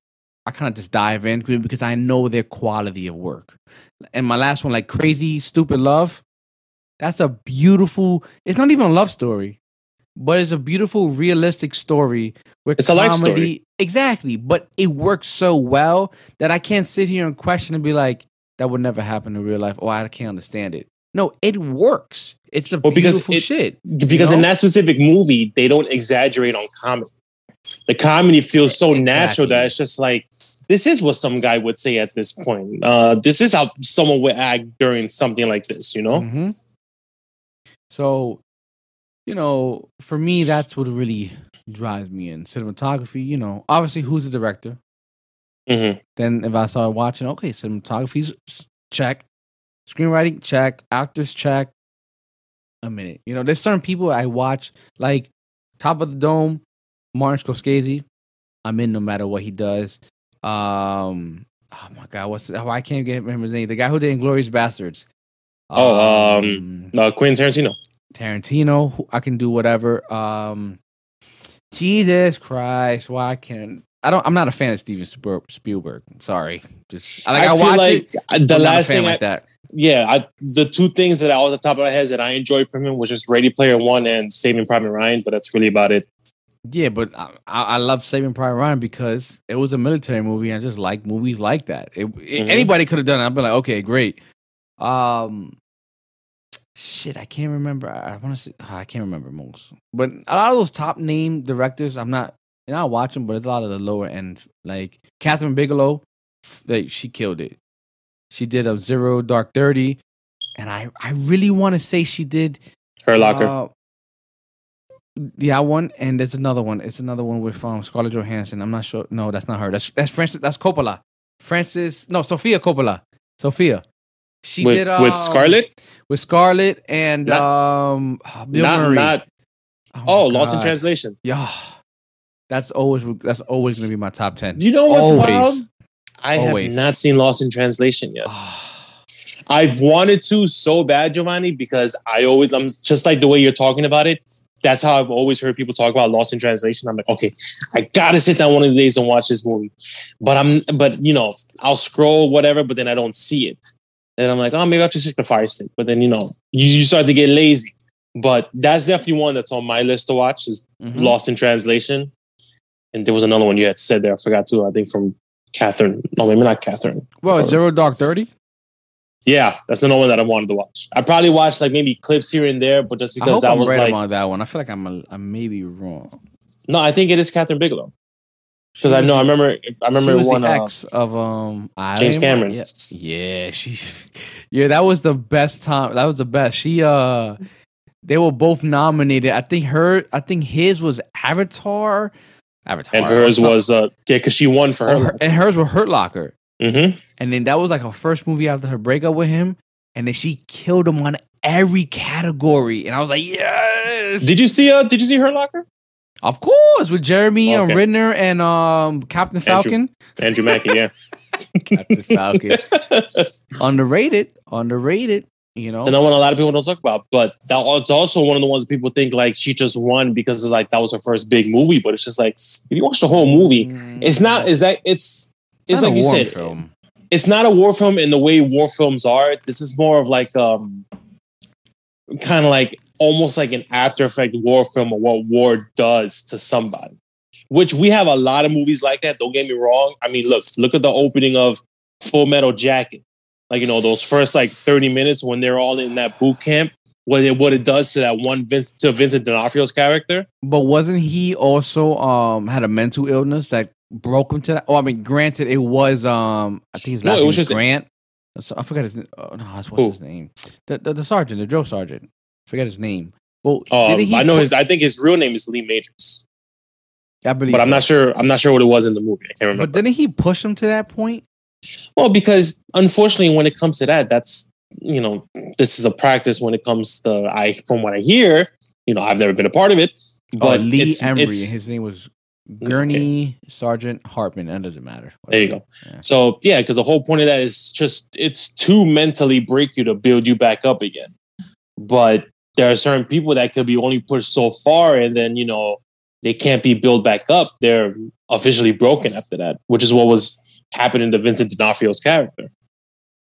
I kind of just dive in because I know their quality of work. And my last one, like Crazy Stupid Love, that's a beautiful. It's not even a love story, but it's a beautiful, realistic story. Where It's a life story. exactly. But it works so well that I can't sit here and question and be like, "That would never happen in real life." Oh, I can't understand it. No, it works. It's a Well, beautiful it- shit. because know? in that specific movie, they don't exaggerate on comedy. The comedy feels so natural that it's just like this is what some guy would say at this point. Uh, this is how someone would act during something like this, you know? hmm So, you know, for me, that's what really drives me in cinematography. You know, obviously, who's the director? Mhm. Then if I start watching, okay, cinematography's check, screenwriting check, actors check. A minute, you know, there's certain people I watch like Top of the Dome, Martin Scorsese. I'm in no matter what he does. Um, oh my god, what's oh, I can't get remember his name. The guy who did Inglourious Basterds. Oh, um, Uh, Quentin Tarantino. Tarantino. who- I can do whatever. Um, Jesus Christ, why I can't? I don't. I'm not a fan of Steven Spielberg. Sorry, just like I, feel watch like it. the I'm not a last fan thing, I, like that. yeah, I, the two things that I off the top of my head that I enjoyed from him was just Ready Player One and Saving Private Ryan, but that's really about it. Yeah, but I, I love Saving Private Ryan because it was a military movie. I just like movies like that. It, it- Mhm. Anybody could have done it. I'd be like, okay, great. Um, shit, I can't remember. I, I want to say I can't remember most, but a lot of those top name directors, I'm not. And I watch them, but it's a lot of the lower end. Like Kathryn Bigelow, like she killed it. She did a Zero Dark Thirty, and I I really want to say she did Hurt Locker. uh, yeah, one, and there's another one. It's another one with um, Scarlett Johansson. I'm not sure. No, that's not her. That's that's Francis. That's Coppola. Francis. No, Sofia Coppola. Sofia. She with did um, with Scarlett, with Scarlett and Not- um Bill not Murray. not. my Oh, Lost in Translation. Yeah, that's always that's always gonna be my top ten. You know what's Always. wild? I Always. have not seen Lost in Translation yet. I've wanted to so bad, Giovanni, because I always I'm just like the way you're talking about it. That's how I've always heard people talk about Lost in Translation. I'm like, okay, I gotta sit down one of the days and watch this movie. But I'm but you know, I'll scroll whatever, but then I don't see it. And I'm like, oh, maybe I'll just take the fire stick. But then you know, you, you start to get lazy. But that's definitely one that's on my list to watch is mhm. Lost in Translation. And there was another one you had said there. I forgot too. I think from Kathryn. No, maybe not Kathryn. Well, Zero Dark Thirty. Yeah, that's another one that I wanted to watch. I probably watched like maybe clips here and there, but just I because I I'm was right like, on that one. I feel like I'm a, I may be wrong. no, I think it is Kathryn Bigelow because I know I remember I remember she was one. the Uh, ex of um James Iron Man. Cameron. Yeah, yeah, she, yeah, that was the best time. That was the best. She uh, they were both nominated. I think her, I think his was Avatar, Avatar, and hers was uh yeah, because she won for Or her. her- and hers were Hurt Locker. Hmm And then that was like her first movie after her breakup with him. And then she killed him on every category. And I was like, yes. Did you see uh Did you see her locker? of course, with Jeremy Okay. uh, Renner and um Captain Falcon. Andrew Mackie, yeah. Captain Falcon. underrated, underrated. You know, Another one a lot of people don't talk about, but that it's also one of the ones people think like she just won because it's like that was her first big movie. But it's just like if you watch the whole movie, it's not. Is that it's it's not like a you war said, film. it's not a war film in the way war films are. This is more of like um kind of like almost like an after effect war film of what war does to somebody. Which we have a lot of movies like that. Don't get me wrong. I mean, look, look at the opening of Full Metal Jacket. Like you know, those first like thirty minutes when they're all in that boot camp. What it what it does to that one Vince, to Vincent D'Onofrio's character. But wasn't he also um had a mental illness that broke him to that? Oh, I mean, granted, it was um I think his No, it was just- Grant. So- I forgot his name. Oh, no, what's Who? his name. The, the the sergeant, the drill sergeant. forget his name. Well, Um, he I know his. I think his real name is Lee Majors, I believe, but I'm not sure. I'm not sure what it was in the movie. I can't remember. But didn't he push him to that point? Well, because unfortunately, when it comes to that, that's you know, this is a practice when it comes to I. From what I hear, you know, I've never been a part of it, But but Oh, Lee it's, Ermey. it's- his name was Gunnery Sergeant Hartman. That doesn't matter. There you go. Yeah. So yeah, because the whole point of that is just it's to mentally break you to build you back up again. But there are certain people that could be only pushed so far, and then you know they can't be built back up. They're officially broken after that, which is what was happening to Vincent D'Onofrio's character.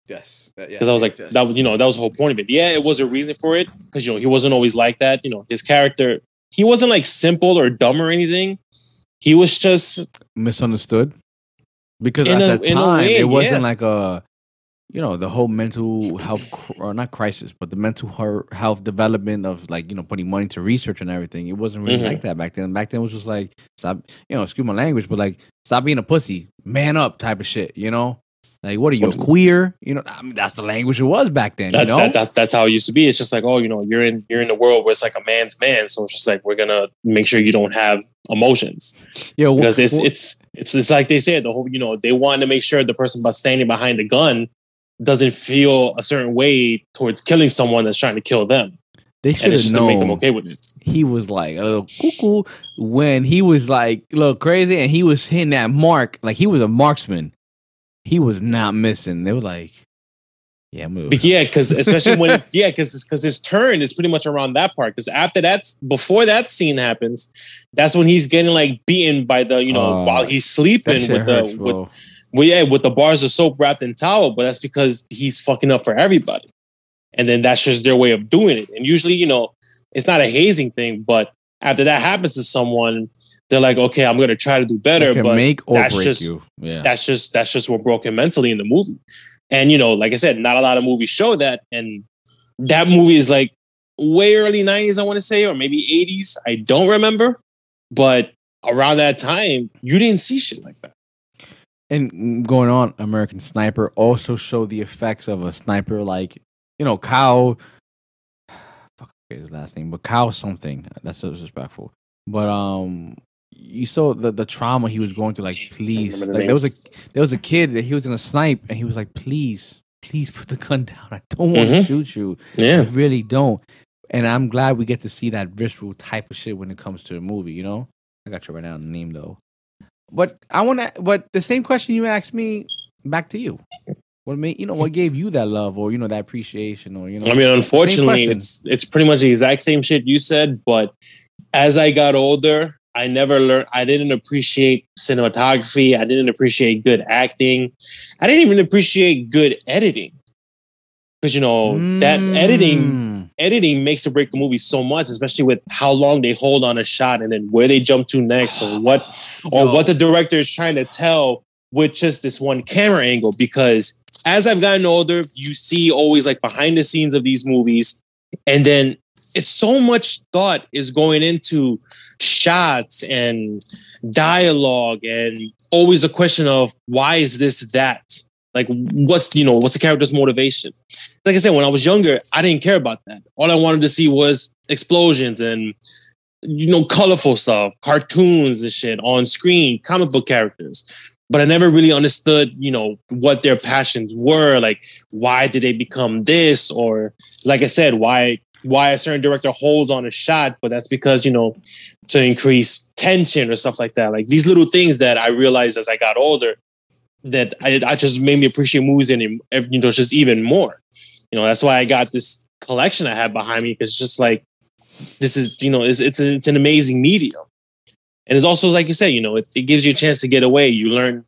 Yes. Uh, because I was like, that was you know that was the whole point of it. Yeah, it was a reason for it because you know he wasn't always like that. You know his character, he wasn't like simple or dumb or anything. He was just misunderstood? Because at a- that time way, it wasn't yeah. like a you know the whole mental health or not crisis but the mental health development of like you know putting money to research and everything. It wasn't really Mhm. like that back then. Back then it was just like stop you know excuse my language but like stop being a pussy man up type of shit you know? Like what are you queer? You know I mean, that's the language it was back then that, you know? that, that's that's how it used to be. It's just like, oh, you know, you're in you're in the world where it's like a man's man, so it's just like we're gonna make sure you don't have emotions yeah wh- because it's wh- it's it's it's like they said the whole you know they want to make sure the person by standing behind the gun doesn't feel a certain way towards killing someone that's trying to kill them, they should have to make them known okay with it. he was like a little cuckoo when he was like a little crazy and he was hitting that mark like he was a marksman. He was not missing. They were like, yeah, But yeah, because especially when yeah, because because his turn is pretty much around that part. Because after that, before that scene happens, that's when he's getting like beaten by the you know Oh, while he's sleeping with hurts, the with, well yeah with the bars of soap wrapped in towel. But that's because he's fucking up for everybody, and then that's just their way of doing it. And usually, you know, it's not a hazing thing, but after that happens to someone, they're like, okay, I'm gonna try to do better, but make or that's break just- you. Yeah, that's just that's just what broke him mentally in the movie. And you know, like I said, not a lot of movies show that. And that movie is like way early '90s, I want to say, or maybe '80s. I don't remember, but around that time, you didn't see shit like that. and going on, American Sniper also showed the effects of a sniper, like you know, Kyle. Fuck, his last name, but Kyle something. That's disrespectful. But um, you saw the the trauma he was going through. Like, please, the like there was a there was a kid that he was in a snipe, and he was like, please, please put the gun down. I don't want to Mhm. shoot you. I Yeah, really don't. And I'm glad we get to see that visceral type of shit when it comes to the movie. You know, I got you right now the name though. But I want to. But the same question you asked me, back to you. What made you know what gave you that love or you know that appreciation or you know? I mean, unfortunately, it's it's pretty much the exact same shit you said. But as I got older, I never learned. I didn't appreciate cinematography. I didn't appreciate good acting. I didn't even appreciate good editing. Because you know that editing Mm. editing makes or break the movie so much, especially with how long they hold on a shot and then where they jump to next, or what or Yo. what the director is trying to tell with just this one camera angle. Because as I've gotten older, you see always like behind the scenes of these movies, and then it's so much thought is going into shots and dialogue, and always a question of why is this that? Like, what's you know what's the character's motivation? Like I said, when I was younger, I didn't care about that. All I wanted to see was explosions and you know colorful stuff, cartoons and shit on screen, comic book characters. But I never really understood, you know, what their passions were. Like, why did they become this? Or, like I said, why why a certain director holds on a shot, but that's because you know to increase tension or stuff like that. Like these little things that I realized as I got older that I, I just made me appreciate movies and you know just even more. You know, that's why I got this collection I have behind me because it's just like this is you know it's it's, a, it's an amazing medium, and it's also like you said, you know, it, it gives you a chance to get away. You learn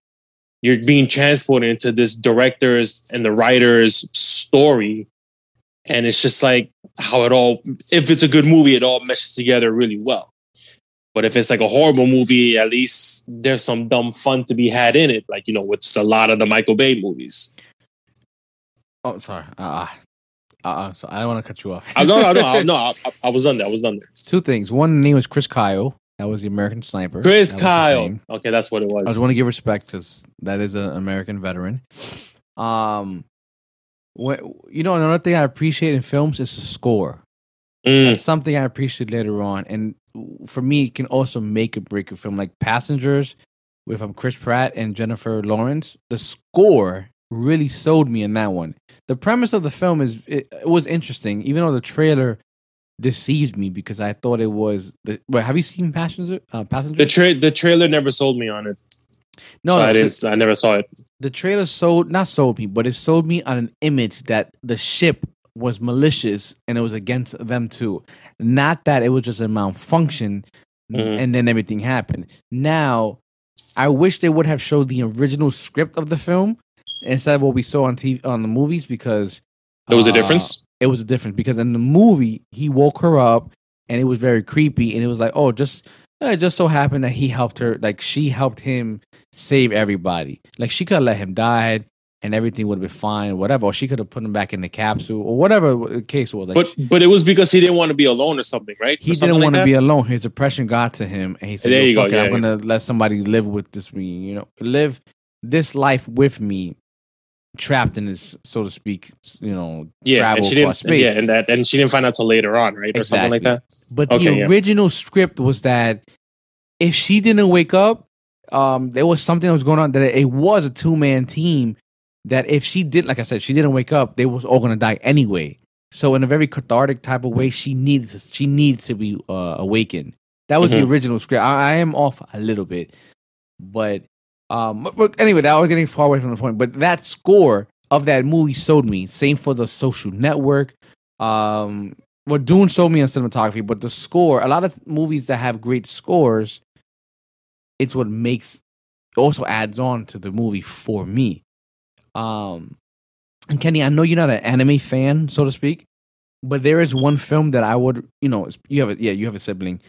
you're being transported into this director's and the writer's story, and it's just like how it all if it's a good movie, it all meshes together really well. But if it's like a horrible movie, at least there's some dumb fun to be had in it. Like, you know, with a lot of the Michael Bay movies. Oh, sorry. Uh, uh, uh, so I don't want to cut you off. I, no, no, no, no. I, I was done there. I was done there. Two things. One, the name was Chris Kyle. That was the American sniper. Chris That Kyle. Okay, that's what it was I just want to give respect because that is an American veteran. Um, what you know, another thing I appreciate in films is the score. Mm, That's something I appreciate later on, and for me, it can also make or break a film. Like Passengers, with um Chris Pratt and Jennifer Lawrence, the score really sold me in that one. The premise of the film is it, it was interesting, even though the trailer deceived me because I thought it was the. But have you seen Passengers? Uh, Passengers? the tra- the trailer never sold me on it. No, so I didn't. I never saw it. the trailer sold not sold me, but it sold me on an image that the ship was malicious and it was against them too. Not that it was just a malfunction Mhm. and then everything happened. Now, I wish they would have showed the original script of the film instead of what we saw on TV on the movies because There was a uh, difference. It was a difference because in the movie he woke her up and it was very creepy and it was like, oh, just it just so happened that he helped her, like she helped him save everybody. Like she could have let him die and everything would have been fine, whatever. Or she could have put him back in the capsule or whatever the case was. Like But but it was because he didn't want to be alone or something, right? he something didn't like want to that? be alone. His depression got to him, and he said, There you go, it, yeah, I'm yeah. gonna let somebody live with this me. You know, live this life with me, trapped in this, so to speak. You know, Yeah, travel and she didn't. space. Yeah, and that and she didn't find out till later on, right, or something like that. But Okay, the yeah. original script was that if she didn't wake up, um, there was something that was going on. That it was a two man team. That if she did, like I said, she didn't wake up, they was all gonna die anyway. So in a very cathartic type of way, she needed to, she needed to be uh, awakened. That was the Mhm. original script. I, I am off a little bit, but um, but- but anyway, that was getting far away from the point. But that score of that movie sold me. Same for the Social Network. Um, well, Dune sold me on cinematography, but the score, a lot of movies that have great scores, it's what makes also adds on to the movie for me. Um, and Kenny, I know you're not an anime fan, so to speak, but there is one film that I would, you know, you have a yeah, you have a sibling.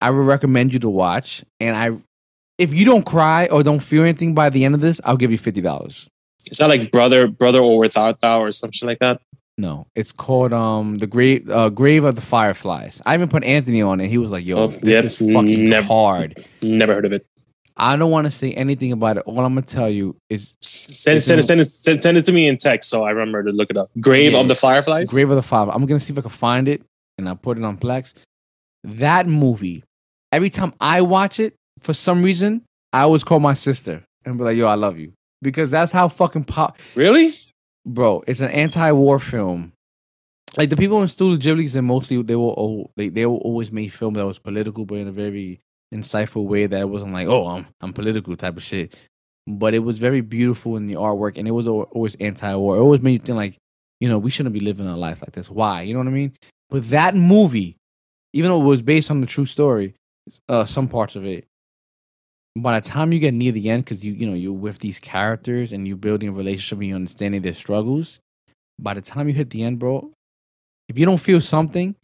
I would recommend you to watch, and I, if you don't cry or don't feel anything by the end of this, I'll give you fifty dollars. Is that like brother, brother, or without thou, or some shit like that? No, it's called um the grave uh, grave of the fireflies. I even put Anthony on it. He was like, "Yo, Oh, this yep, is fucking never- hard." Never heard of it. I don't want to say anything about it. All I'm gonna tell you is Send, send, it, send, it, send, send it to me in text so I remember to look it up. Grave Yeah. of the Fireflies. Grave of the Fireflies. I'm gonna see if I can find it and I'll put it on Plex. That movie, every time I watch it, for some reason, I always call my sister and be like, "Yo, I love you," because that's how fucking pop. Really? Bro, it's an anti-war film. Like the people in Studio Ghibli said, mostly they were oh, they were always made film that was political, but in a very insightful way that wasn't like oh I'm I'm political type of shit. But it was very beautiful in the artwork, and it was always anti-war. It always made you think like, you know, we shouldn't be living a life like this. Why? You know what I mean? But that movie, even though it was based on the true story, uh, some parts of it, by the time you get near the end, because you you know you're with these characters and you're building a relationship and you're understanding their struggles. By the time you hit the end, bro, if you don't feel something,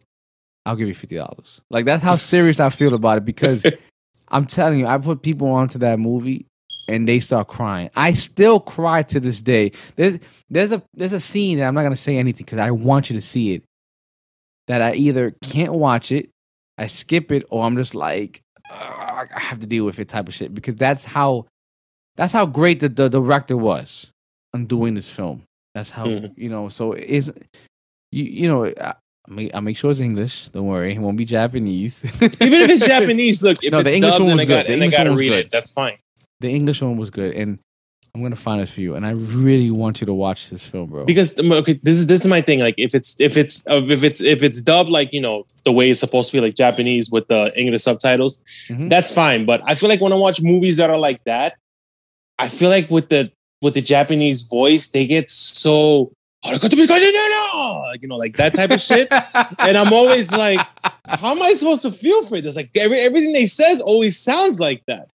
I'll give you fifty dollars. Like that's how serious I feel about it because I'm telling you, I put people onto that movie and they start crying. I still cry to this day. There's there's a there's a scene that I'm not gonna say anything because I want you to see it. That I either can't watch it, I skip it, or I'm just like "Ugh, I have to deal with it type of shit because that's how that's how great the, the director was on doing this film. That's how Mhm. you know. So is you you know. I, I make, sure it's English. Don't worry, it won't be Japanese. Even if it's Japanese, look, if No, the English dubbed one was I good. got The and I English gotta one was read good. it, that's fine. the English one was good, and I'm gonna find it for you. And I really want you to watch this film, bro. Because um, okay, this is this is my thing. Like if it's if it's uh, if it's if it's dubbed like you know the way it's supposed to be like Japanese with the English subtitles, Mhm. that's fine. But I feel like when I watch movies that are like that, I feel like with the with the Japanese voice, they get so like you know like that type of shit. and I'm always like, how am I supposed to feel for this? Like every, everything they says always sounds like that.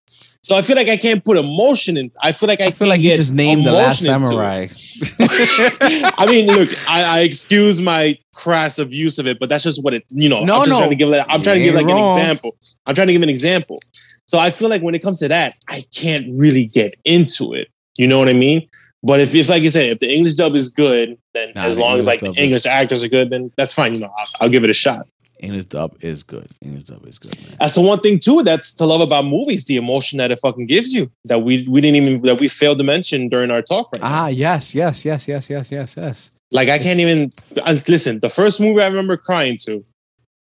So I feel like I can't put emotion in. I feel like I, I feel like you just named the last emotion into it. samurai. I mean, look, I, I excuse my crass of use of it, but that's just what it. You know, No, I'm just no. trying to give. Like, I'm trying to give like ain't an example. I'm trying to give an example. So I feel like when it comes to that, I can't really get into it. You know what I mean? But if, if like you said, if the English dub is good, then Nah, as long as like the English actors are good, then that's fine. You know, I'll, I'll give it a shot. English dub is good. English dub is good, man. That's the one thing too that's to love about movies, the emotion that it fucking gives you that we we didn't even that we failed to mention during our talk right now. Ah, yes, yes, yes, yes, yes, yes, yes. Like I can't even I, listen. The first movie I remember crying to,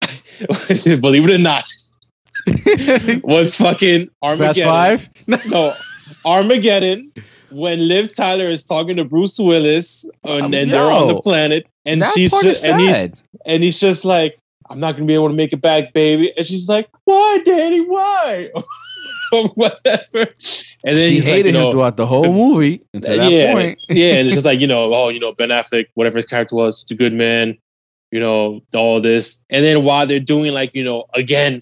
believe it or not, was fucking Fast Armageddon. Five. No, Armageddon. When Liv Tyler is talking to Bruce Willis, and, Um, and they're on the planet, and that she's part ju- is and he's and he's just like, "I'm not gonna be able to make it back, baby," and she's like, "Why, Daddy? Why?" Whatever. And then She he's like, hated you know, him throughout the whole movie until that yeah, point. yeah, and it's just like you know, oh, you know, Ben Affleck, whatever his character was, it's a good man, you know, all this, and then while they're doing like you know, again,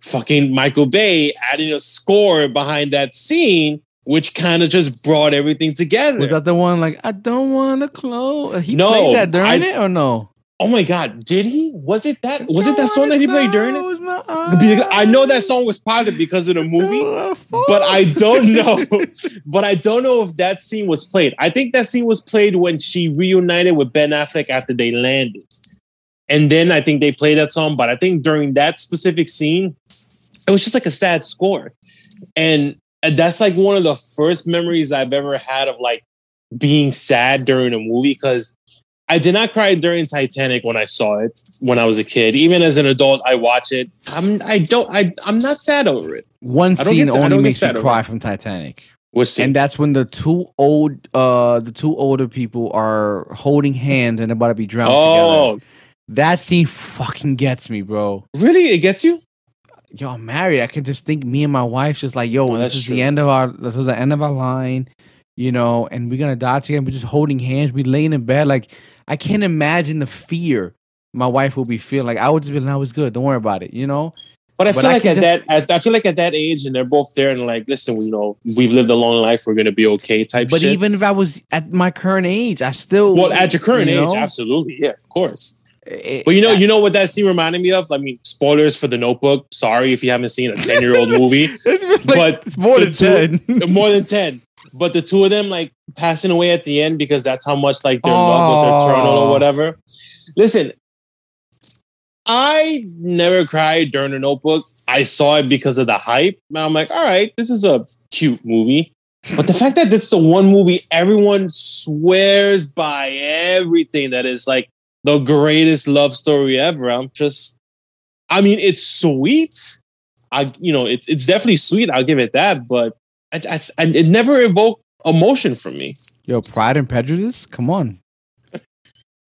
fucking Michael Bay adding a score behind that scene, which kind of just brought everything together. Was that the one like I don't want to close? He No, played that during I- it or no? Oh my god, did he? Was it that? Was it that song that he played during it? it? Because I know that song was popular because of the movie. but I don't know. but I don't know if that scene was played. I think that scene was played when she reunited with Ben Affleck after they landed. And then I think they played that song. But I think during that specific scene, it was just like a sad score. And that's like one of the first memories I've ever had of like being sad during a movie because I did not cry during Titanic when I saw it when I was a kid. Even as an adult, I watch it. I'm I don't I I'm not sad over it. One scene get only makes me cry from Titanic, and that's when the two old, uh, the two older people are holding hands and about to be drowned oh, together. That scene fucking gets me, bro. really? It gets you? Yo, I'm married. I can just think me and my wife just like, yo, Oh, this is true. the end of our, this is the end of our line, you know, and we're gonna die together. We're just holding hands. We laying in bed. Like, I can't imagine the fear my wife will be feeling. Like, I would just be like, no, was good. Don't worry about it, you know. But I feel I like can at just- that, at, I feel like at that age, and they're both there, and like, listen, you know, we've lived a long life. We're gonna be okay. Type But shit. even if I was at my current age, I still well, at your current you age, know, absolutely, yeah, of course. It- But you know, I- you know what that scene reminded me of? I mean, spoilers for The Notebook. Sorry if you haven't seen a ten year old movie. like, but it's more than two- ten. more than 10 but the two of them like passing away at the end because that's how much like their love was eternal or whatever listen i never cried during the notebook i saw it because of the hype and i'm like all right this is a cute movie but the fact that it's the one movie everyone swears by everything that is like the greatest love story ever i'm just i mean it's sweet i you know it, it's definitely sweet i'll give it that but I, I, I, it never evoked emotion from me. Yo, Pride and Prejudice. Come on,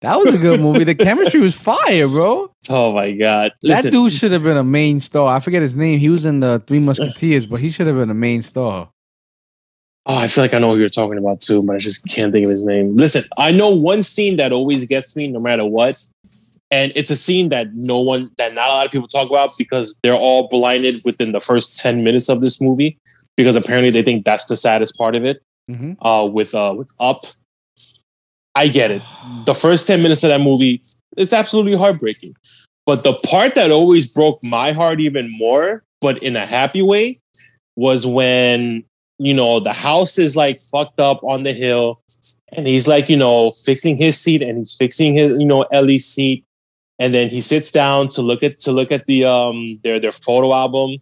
that was a good movie. The chemistry was fire, bro. Oh my god! that dude should have been a main star. I forget his name. He was in the Three Musketeers, but he should have been a main star. Oh, I feel like I know who you're talking about too, but I just can't think of his name. Listen, I know one scene that always gets me, no matter what, and it's a scene that no one, that not a lot of people talk about because they're all blinded within the first ten minutes of this movie because apparently they think that's the saddest part of it. Mm-hmm. Uh, with uh, with Up, I get it. the first 10 minutes of that movie, it's absolutely heartbreaking. But the part that always broke my heart even more, but in a happy way, was when, you know, the house is like fucked up on the hill and he's like, you know, fixing his seat and he's fixing his, you know, Ellie's seat. And then he sits down to look at to look at the um their their photo album.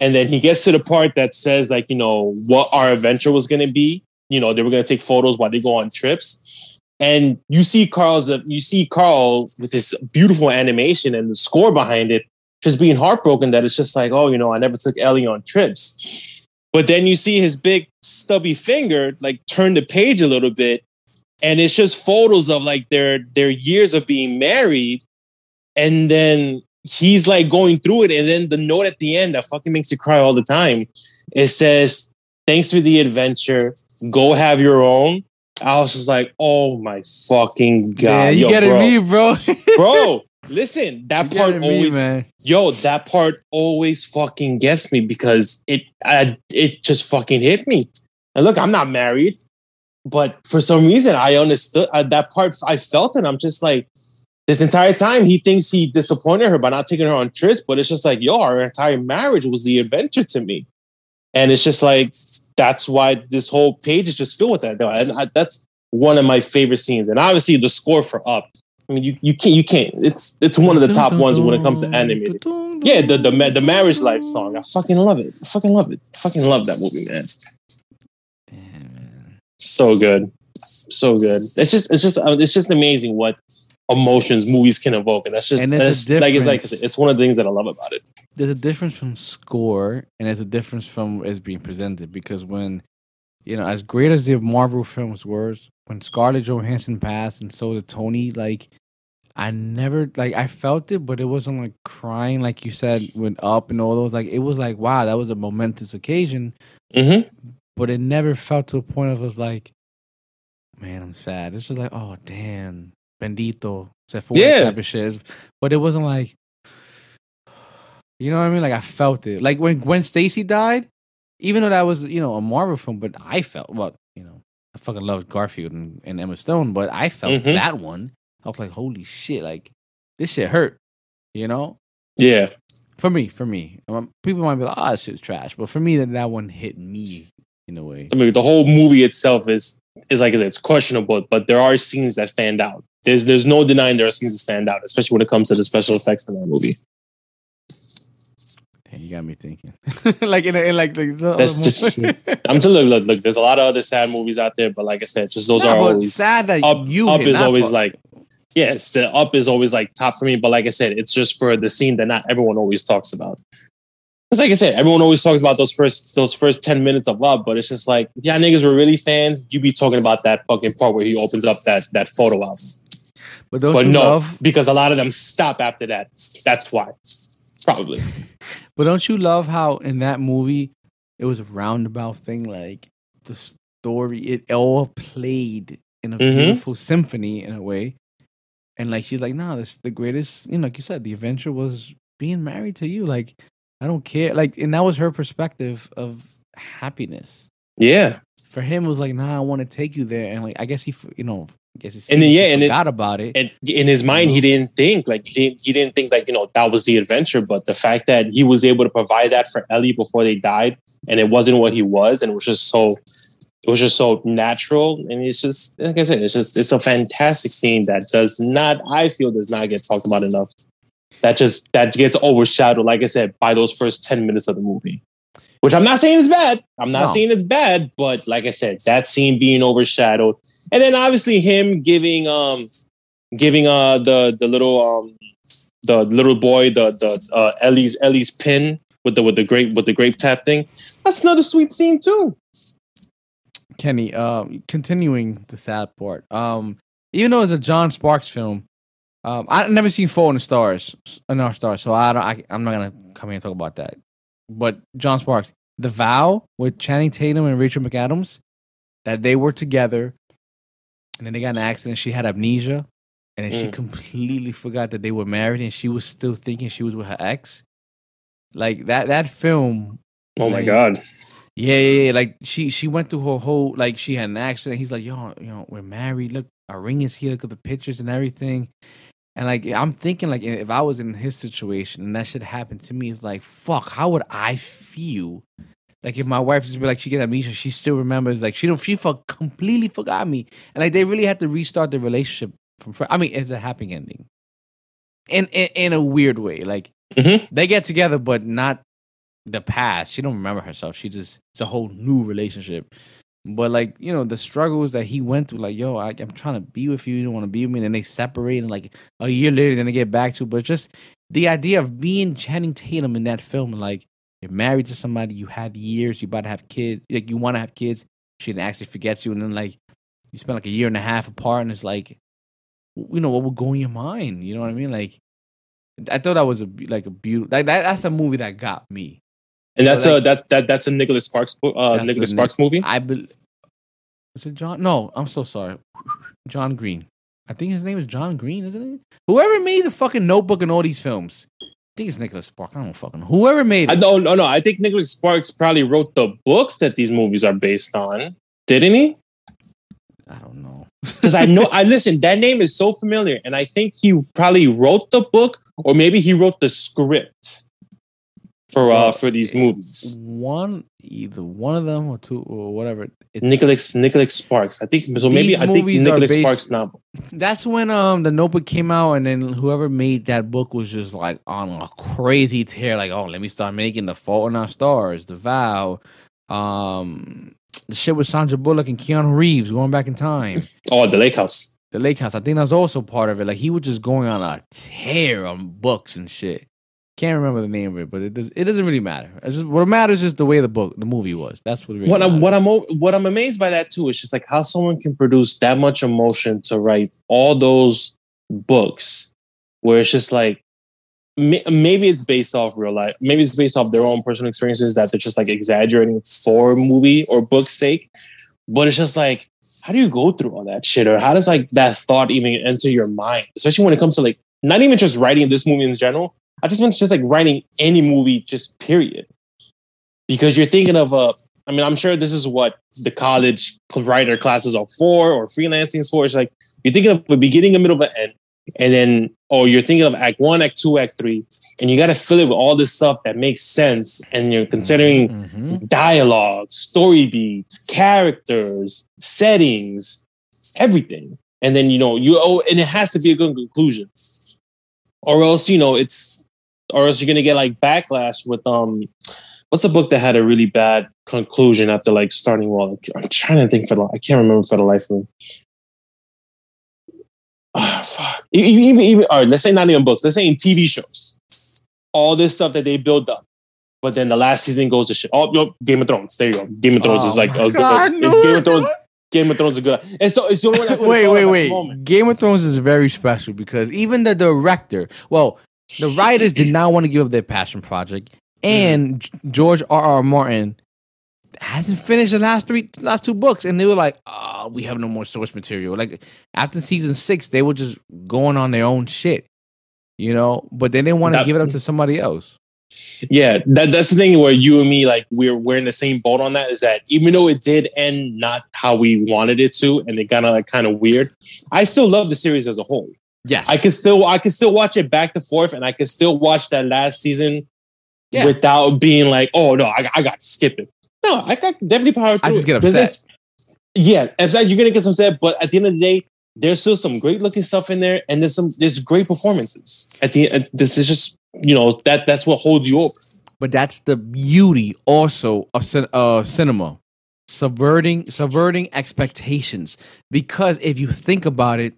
And then he gets to the part that says like, you know, what our adventure was gonna be. You know, they were gonna take photos while they go on trips and you see Carl's you see Carl with this beautiful animation and the score behind it just being heartbroken that it's just like oh you know I never took Ellie on trips but then you see his big stubby finger like turn the page a little bit and it's just photos of like their their years of being married and then he's like going through it and then the note at the end that fucking makes you cry all the time it says thanks for the adventure go have your own I was just like, oh my fucking god, yeah, you yo, get bro, me, bro. bro. Listen, that You part me, always, man. yo, that part always fucking gets me because it, I, it just fucking hit me. And look, I'm not married, but for some reason, I understood uh, that part. I felt it. I'm just like, this entire time he thinks he disappointed her by not taking her on trips, but it's just like, yo, our entire marriage was the adventure to me. And it's just like that's why this whole page is just filled with that. And I, that's one of my favorite scenes. And obviously the score for Up. I mean, you, you can't you can't. It's it's one of the top ones when it comes to animated. Yeah, the the the marriage life song. I fucking love it. I fucking love it. I fucking love that movie, man. So good, so good. It's just it's just uh, it's just amazing what emotions movies can evoke, and that's just and that's, like it's like it's one of the things that I love about it. there's a difference from score and there's a difference from it's being presented because when you know as great as the marvel films were when scarlett johansson passed and so did tony like i never like i felt it but it wasn't like crying like you said when up and all those like it was like wow that was a momentous occasion Mm-hmm. but it never felt to a point of us like man i'm sad it's just like oh damn bendito se fue Yeah. type of shit but it wasn't like you know what I mean? Like I felt it. Like when Gwen Stacy died, even though that was you know a Marvel film, but I felt well. You know, I fucking loved Garfield and, and Emma Stone, but I felt Mhm. that one. I was like, holy shit! Like this shit hurt. You know, Yeah, for me, for me, Um, people might be like, "Oh, shit's trash," but for me, that that one hit me in a way. I mean the whole movie itself is is like I said, it's questionable, but there are scenes that stand out. There's there's no denying there are scenes that stand out, especially when it comes to the special effects in that movie. You got me thinking. like in, a, in like the, the That's just- I'm telling you, look, look, there's a lot of other sad movies out there, but like I said, just those are always sad that up. you up is always fuck. like yes, the up is always like top for me. But like I said, it's just for the scene that not everyone always talks about. It's like I said, everyone always talks about those first those first ten minutes of up, but it's just like, yeah, niggas were really fans. You be talking about that fucking part where he opens up that that photo album. But but no, love? because a lot of them stop after that. That's why, probably. But don't you love how in that movie it was a roundabout thing? Like the story, it all played in a Mhm. beautiful symphony in a way. And like she's like, nah, this the greatest. You know, like you said, the adventure was being married to you. Like I don't care. Like, and that was her perspective of happiness. Yeah, For him, it was like, nah, I want to take you there. And like, I guess he, you know, I guess he, And then, he yeah, and it- forgot about it. and in his mind, he mm-hmm. didn't think like he didn't, he didn't think like you know that was the adventure. But the fact that he was able to provide that for Ellie before they died, and it wasn't what he was, and it was just so it was just so natural. And it's just like I said, it's just it's a fantastic scene that does not I feel does not get talked about enough. That just that gets overshadowed, like I said, by those first ten minutes of the movie. Which I'm not saying is bad. I'm not No. saying it's bad, but like I said, that scene being overshadowed, and then obviously him giving um giving uh the the little um the little boy the the uh Ellie's Ellie's pin with the with the grape with the grape tap thing. That's another sweet scene too. Kenny, um, continuing the sad part. Um, even though it's a John Sparks film, um, I've never seen Fall in the Stars, in our stars, so I don't. I, I'm not gonna come here and talk about that. But John Sparks, The Vow with Channing Tatum and Rachel McAdams, that they were together, and then they got an accident. She had amnesia, and then she Mm. completely forgot that they were married, and she was still thinking she was with her ex. Like that. That film Oh my Like, god. yeah, yeah, yeah. Like she she went through her whole like she had an accident. He's like, yo, you know, we're married. Look, our ring is here. Look at the pictures and everything. And like I'm thinking, like if I was in his situation and that should happen to me, it's like, fuck, how would I feel? Like if my wife just be like, she get amnesia, she still remembers. Like she don't, she fuck completely forgot me. And like they really had to restart the relationship from. I mean, it's a happy ending. In in, in a weird way, like Mhm. they get together, but not the past. She don't remember herself. She just it's a whole new relationship. But like you know the struggles that he went through, like yo, I, I'm trying to be with you. You don't want to be with me. And then they separate, and like a year later, then they get back to. But just the idea of being Channing Tatum in that film, like you're married to somebody, you had years, you about to have kids, like you want to have kids. She actually forgets you, and then like you spend like a year and a half apart, and it's like, you know, what would go in your mind? You know what I mean? Like, I thought that was a like a beautiful. Like that, that's a movie that got me. And that's So, a that that that's a Nicholas Sparks uh Nicholas Sparks movie. I believe. Was it John? No, I'm so sorry. John Green. I think his name is John Green, isn't it? Whoever made the fucking Notebook and all these films. I think it's Nicholas Sparks. I don't fucking. Whoever made I it. don't no no. I think Nicholas Sparks probably wrote the books that these movies are based on. Didn't he? I don't know. because I know I listen. That name is so familiar, and I think he probably wrote the book, or maybe he wrote the script for uh for these movies. One, either one of them or two or whatever. It's, Nicholas Nicholas Sparks. I think so. Maybe I think Nicholas based- Sparks novel. That's when um the Notebook came out, and then whoever made that book was just like on a crazy tear. Like, oh, let me start making The Fault in Our Stars, The Vow, um, the shit with Sandra Bullock and Keanu Reeves going back in time. Oh, the Lake House. The Lake House, I think that's also part of it. Like he was just going on a tear on books and shit. Can't remember the name of it, but it does. It doesn't really matter. It's just what matters is the way the book, the movie was. That's what. Really What I'm what I'm what I'm amazed by that too is just like how someone can produce that much emotion to write all those books, where it's just like maybe it's based off real life, maybe it's based off their own personal experiences that they're just like exaggerating for movie or book's sake, but it's just like how do you go through all that shit or how does like that thought even enter your mind, especially when it comes to like not even just writing this movie in general. I just meant just like writing any movie, just period because you're thinking of a I mean, I'm sure this is what the college writer classes are for or freelancing is for. It's like you're thinking of a beginning, a middle, an end. And then, or you're thinking of act one, act two, act three, and you got to fill it with all this stuff that makes sense. And you're considering Mhm. dialogue, story beats, characters, settings, everything. And then, you know, you oh, and it has to be a good conclusion. Or else, you know, it's or else you're gonna get like backlash with um what's a book that had a really bad conclusion after like starting well? I'm trying to think for the I can't remember for the life of me. Ah, fuck. Even, even, all right, let's say not even books, let's say in TV shows. All this stuff that they build up. But then the last season goes to shit. Oh, yo, Game of Thrones. There you go. Game of Thrones Oh is like a God, I good. Game of Thrones. Game of Thrones is good. It's the only one. I could've wait, wait, of at the wait. Game of Thrones is very special because even the director, well, the writers did not want to give up their passion project, mm. and G- George R. R. Martin hasn't finished the last three, last two books, and they were like, "Oh, we have no more source material." Like after season six, they were just going on their own shit, you know. But they didn't want to give it up to somebody else. Yeah, that, that's the thing where you and me, like, we're we're in the same boat on that. Is that even though it did end not how we wanted it to, and it got like kind of weird, I still love the series as a whole. Yes, I can still I can still watch it back to forth, and I can still watch that last season Yeah. without being like, oh no, I, I got to skip it. No, I got definitely power through. I just get upset. it's- Yeah, upset. You're gonna get some upset, but at the end of the day, there's still some great looking stuff in there, and there's some there's great performances. At the end, this is just you know that that's what holds you up. But that's the beauty also of uh, cinema, subverting subverting expectations. Because if you think about it,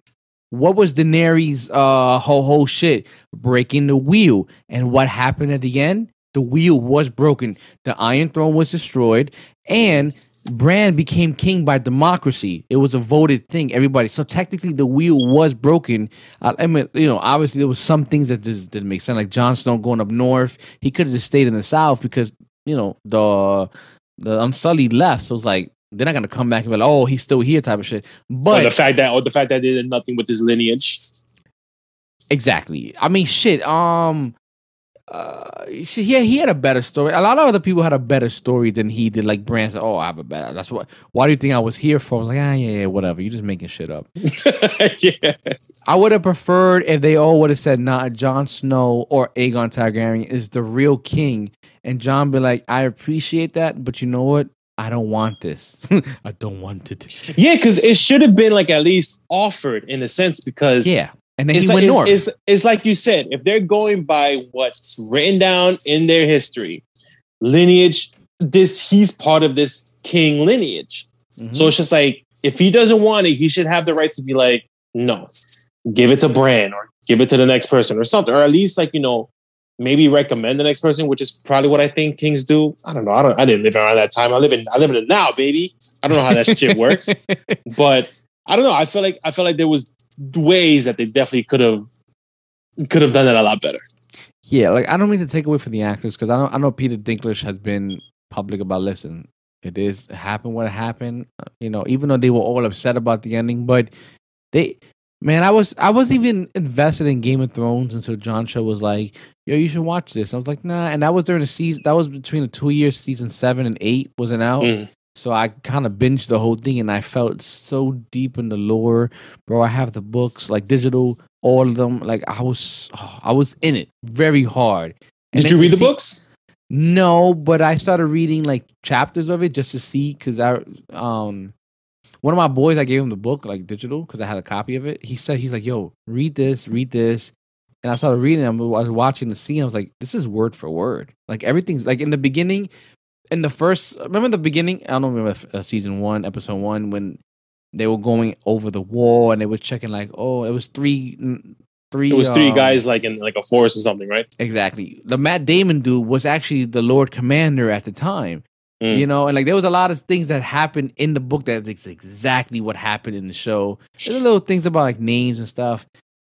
what was Daenerys' uh, whole whole shit? Breaking the wheel, and what happened at the end? The wheel was broken. The Iron Throne was destroyed, and Bran became king by democracy. It was a voted thing. Everybody. So technically, the wheel was broken. Uh, I mean, you know, obviously there was some things that just didn't make sense. Like Jon Snow going up north, he could have just stayed in the south because you know the the Unsullied left. So it's like they're not gonna come back and be like, oh, he's still here, type of shit. Or But the fact that or the fact that they did nothing with his lineage. Exactly. I mean, shit. Um, uh, yeah, he had a better story. A lot of other people had a better story than he did. Like Bran said, "Oh, I have a better." That's what. Why do you think I was here for? I was like, ah, yeah, yeah, whatever. You're just making shit up. yeah. I would have preferred if they all would have said, "Nah, Jon Snow or Aegon Targaryen is the real king," and Jon be like, "I appreciate that, but you know what? I don't want this. I don't want it." Yeah, because it should have been like at least offered in a sense because Yeah, and then it's he like, went it's, north. it's, it's like you said, if they're going by what's written down in their history, lineage, this he's part of this king lineage. Mhm. So it's just like if he doesn't want it, he should have the right to be like, no, give it to Bran or give it to the next person or something, or at least like you know, maybe recommend the next person, which is probably what I think kings do. I don't know. I don't. I didn't live around that time. I live in. I live in it now, baby. I don't know how that shit works, but I don't know. I feel like I feel like there was ways that they definitely could have could have done it a lot better. Yeah, like I don't mean to take away from the actors because I know I know Peter Dinklage has been public about listen, it is it happened what happened. uh, You know, even though they were all upset about the ending, but they man, I was I was even invested in Game of Thrones until John Cho was like, "Yo, you should watch this." I was like, "Nah," and that was during the season. That was between the two years, season seven and eight wasn't out. Mm. So I kind of binged the whole thing, and I felt so deep in the lore, bro. I have the books, like digital, all of them. Like I was, oh, I was in it very hard. And Did you read the see- books? No, but I started reading like chapters of it just to see because I um one of my boys I gave him the book like digital because I had a copy of it. He said he's like, "Yo, read this, read this," and I started reading. them. I was watching the scene. I was like, "This is word for word. Like everything's like in the beginning, in the first. Remember the beginning? I don't remember uh, season one, episode one when they were going over the wall and they were checking like, oh, it was three, three. It was three um, guys like in like a forest or something, right? Exactly. The Matt Damon dude was actually the Lord Commander at the time. Mm. You know, and like there was a lot of things that happened in the book that is exactly what happened in the show. There's little things about like names and stuff,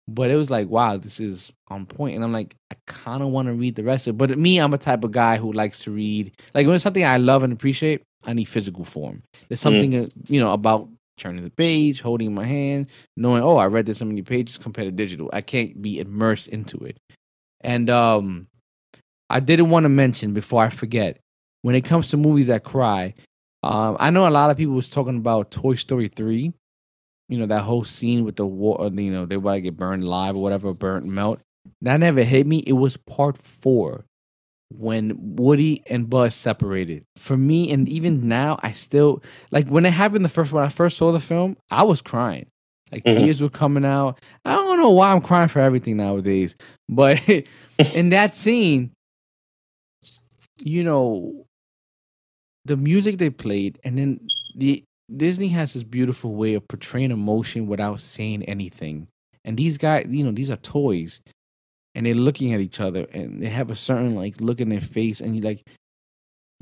but it was like, wow, this is on point. And I'm like, I kind of want to read the rest of it. But me, I'm a type of guy who likes to read. Like when it's something I love and appreciate, I need physical form. There's something uh, you know about turning the page, holding my hand, knowing, oh, I read this so many pages compared to digital. I can't be immersed into it. And um, I didn't want to mention before I forget when it comes to movies that cry. Um, I know a lot of people was talking about Toy Story three. You know that whole scene with the war. You know they about to get burned live or whatever, burnt melt. That never hit me. It was part four when Woody and Buzz separated. For me, and even now, I still like when it happened. The first when I first saw the film, I was crying. Like Mhm. tears were coming out. I don't know why I'm crying for everything nowadays, but in that scene, you know, the music they played, and then the Disney has this beautiful way of portraying emotion without saying anything. And these guys, you know, these are toys, and they're looking at each other, and they have a certain like look in their face, and you like.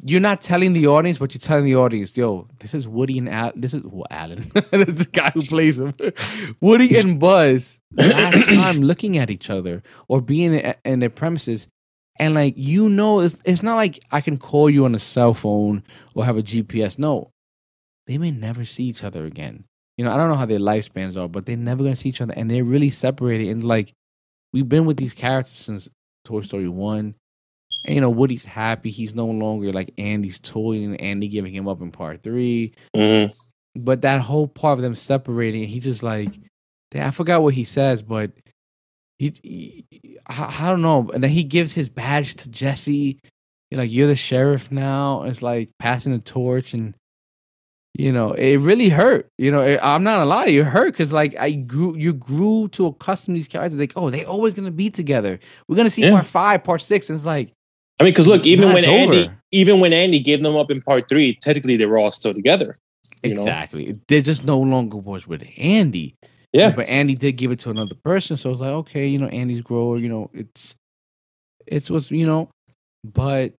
You're not telling the audience, but you're telling the audience, "Yo, this is Woody and Al. This is well, Allen. this is the guy who plays him. Woody and Buzz last time looking at each other or being in, their premises, and like you know, it's it's not like I can call you on a cell phone or have a GPS. No, they may never see each other again. You know, I don't know how their lifespans are, but they're never gonna see each other, and they're really separated. And like, we've been with these characters since Toy Story one. And you know, Woody's happy. He's no longer like Andy's toy and Andy giving him up in part three. Mhm. But that whole part of them separating, he just like, I forgot what he says, but he, he I, I don't know. And then he gives his badge to Jessie. You're like, you're the sheriff now. It's like passing the torch, and you know, it really hurt. You know, it, I'm not gonna lie, to you, it hurt because like I grew, you grew to accustom these characters. Like, oh, they're always gonna be together. We're gonna see Yeah. part five, part six, and it's like, I mean, because look, even when Andy, over. even when Andy gave them up in part three, technically they were all still together. You know? exactly. They just no longer was with Andy. Yeah, but Andy did give it to another person, so it's like okay, you know, Andy's grower, you know, it's it's what's you know, but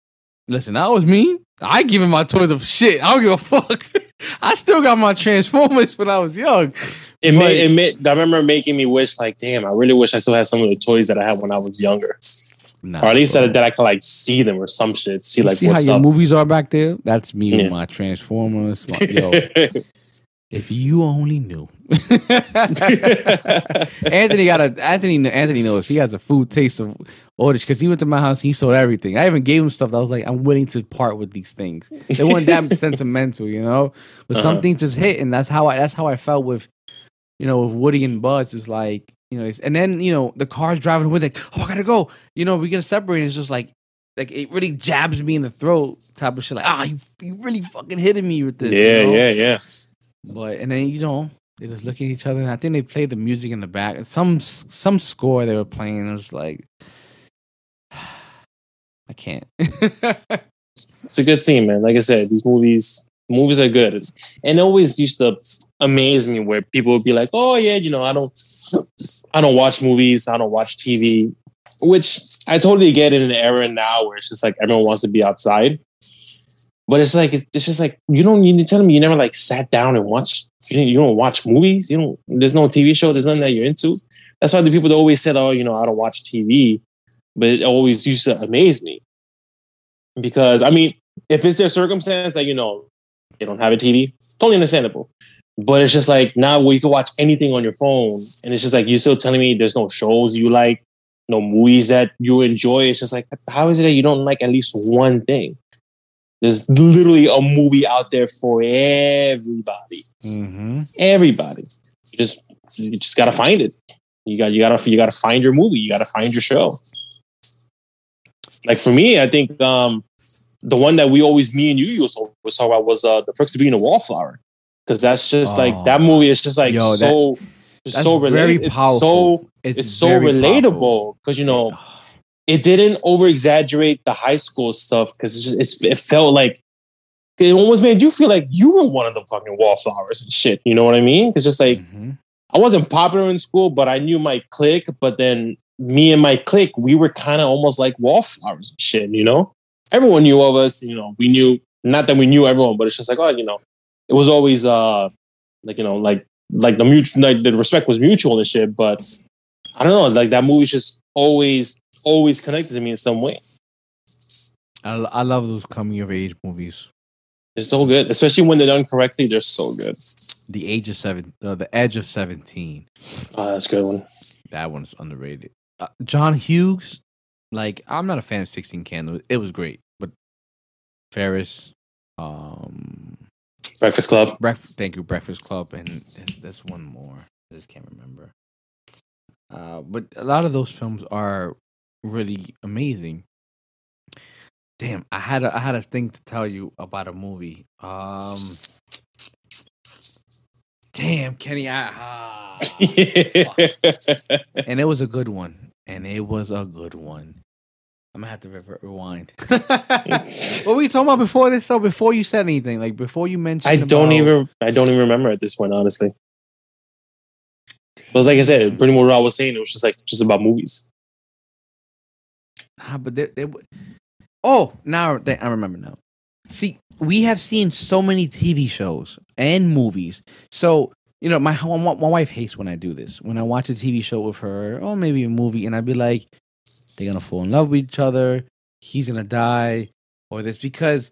listen, that was me. I give him my toys of shit. I don't give a fuck. I still got my Transformers when I was young. it but- made it made. I remember making me wish, like, damn, I really wish I still had some of the toys that I had when I was younger, Nah, or at least that, that I could like see them or some shit. See You like see how your up. movies are back there? That's me with my Transformers. my- yo, if you only knew. Anthony got a Anthony Anthony knows he has a food taste of orders because he went to my house. He sold everything. I even gave him stuff that I was like, I'm willing to part with these things. They weren't that sentimental, you know. But Uh-huh. things just hit, and that's how I that's how I felt with, you know, with Woody and Buzz. Is like, you know, it's, and then you know the cars driving with it. Oh, I gotta go. You know, we gonna separate. It's just like. Like it really jabs me in the throat, type of shit. Like, ah, you, you really fucking hitting me with this. you yeah, know? yeah, yeah. But and then you know they just look at each other, and I think they played the music in the back. Some some score they were playing. It was like, I can't. It's a good scene, man. Like I said, these movies movies are good, and always used to amaze me where people would be like, "Oh yeah, you know, I don't, I don't watch movies, I don't watch TV," which I totally get in an era now where it's just like everyone wants to be outside. But it's like it's just like you don't need to tell me you never like sat down and watched. You you don't watch movies. You don't. There's no TV show. There's nothing that you're into. That's why the people that always said, "Oh, you know, I don't watch TV," but it always used to amaze me because I mean, if it's their circumstance that you know they don't have a TV, totally understandable. But it's just like now where you can watch anything on your phone, and it's just like you're still telling me there's no shows you like, no movies that you enjoy. It's just like how is it that you don't like at least one thing? There's literally a movie out there for everybody. Mm-hmm. Everybody. You just you just gotta find it. You got you gotta you gotta find your movie. You gotta find your show. Like for me, I think um the one that we always me and you used to always talk about was uh the perks of being a wallflower. Because that's just like that Oh. movie is just like Yo, that- so just so very relatable. It's powerful. so it's, so relatable because you know it didn't over exaggerate the high school stuff because it's just it's, it felt like it almost made you feel like you were one of the fucking wallflowers and shit. You know what I mean? It's just like Mhm. I wasn't popular in school, but I knew my clique. But then me and my clique, we were kind of almost like wallflowers and shit. You know, everyone knew of us. You know, we knew not that we knew everyone, but it's just like oh, you know, it was always uh like you know like like the mutual like the respect was mutual and shit. But I don't know, like that movie's just always always connected to me in some way. I, I love those coming of age movies. It's so good, especially when they're done correctly. They're so good. The age of seven, uh, the edge of seventeen. Oh, that's a good one. That one's underrated. Uh, John Hughes, like I'm not a fan of Sixteen Candles. It was great, but Ferris, um, Breakfast Club. Breakfast. Thank you, Breakfast Club, and there's, there's one more. I just can't remember. Uh, but a lot of those films are really amazing. Damn, I had a, I had a thing to tell you about a movie. Um, damn, Kenny, I ah, and it was a good one, and it was a good one. I'm gonna have to re- rewind. what were you talking about before this? So before you said anything, like before you mentioned, I don't about- even I don't even remember at this point, honestly. It was like I said, pretty much what I was saying. It was just like just about movies. Ah, but they, they, oh, now they, I remember now. See, we have seen so many TV shows and movies. So you know, my my my wife hates when I do this. When I watch a TV show with her, or maybe a movie, and I'd be like, they're gonna fall in love with each other. He's gonna die, or this because,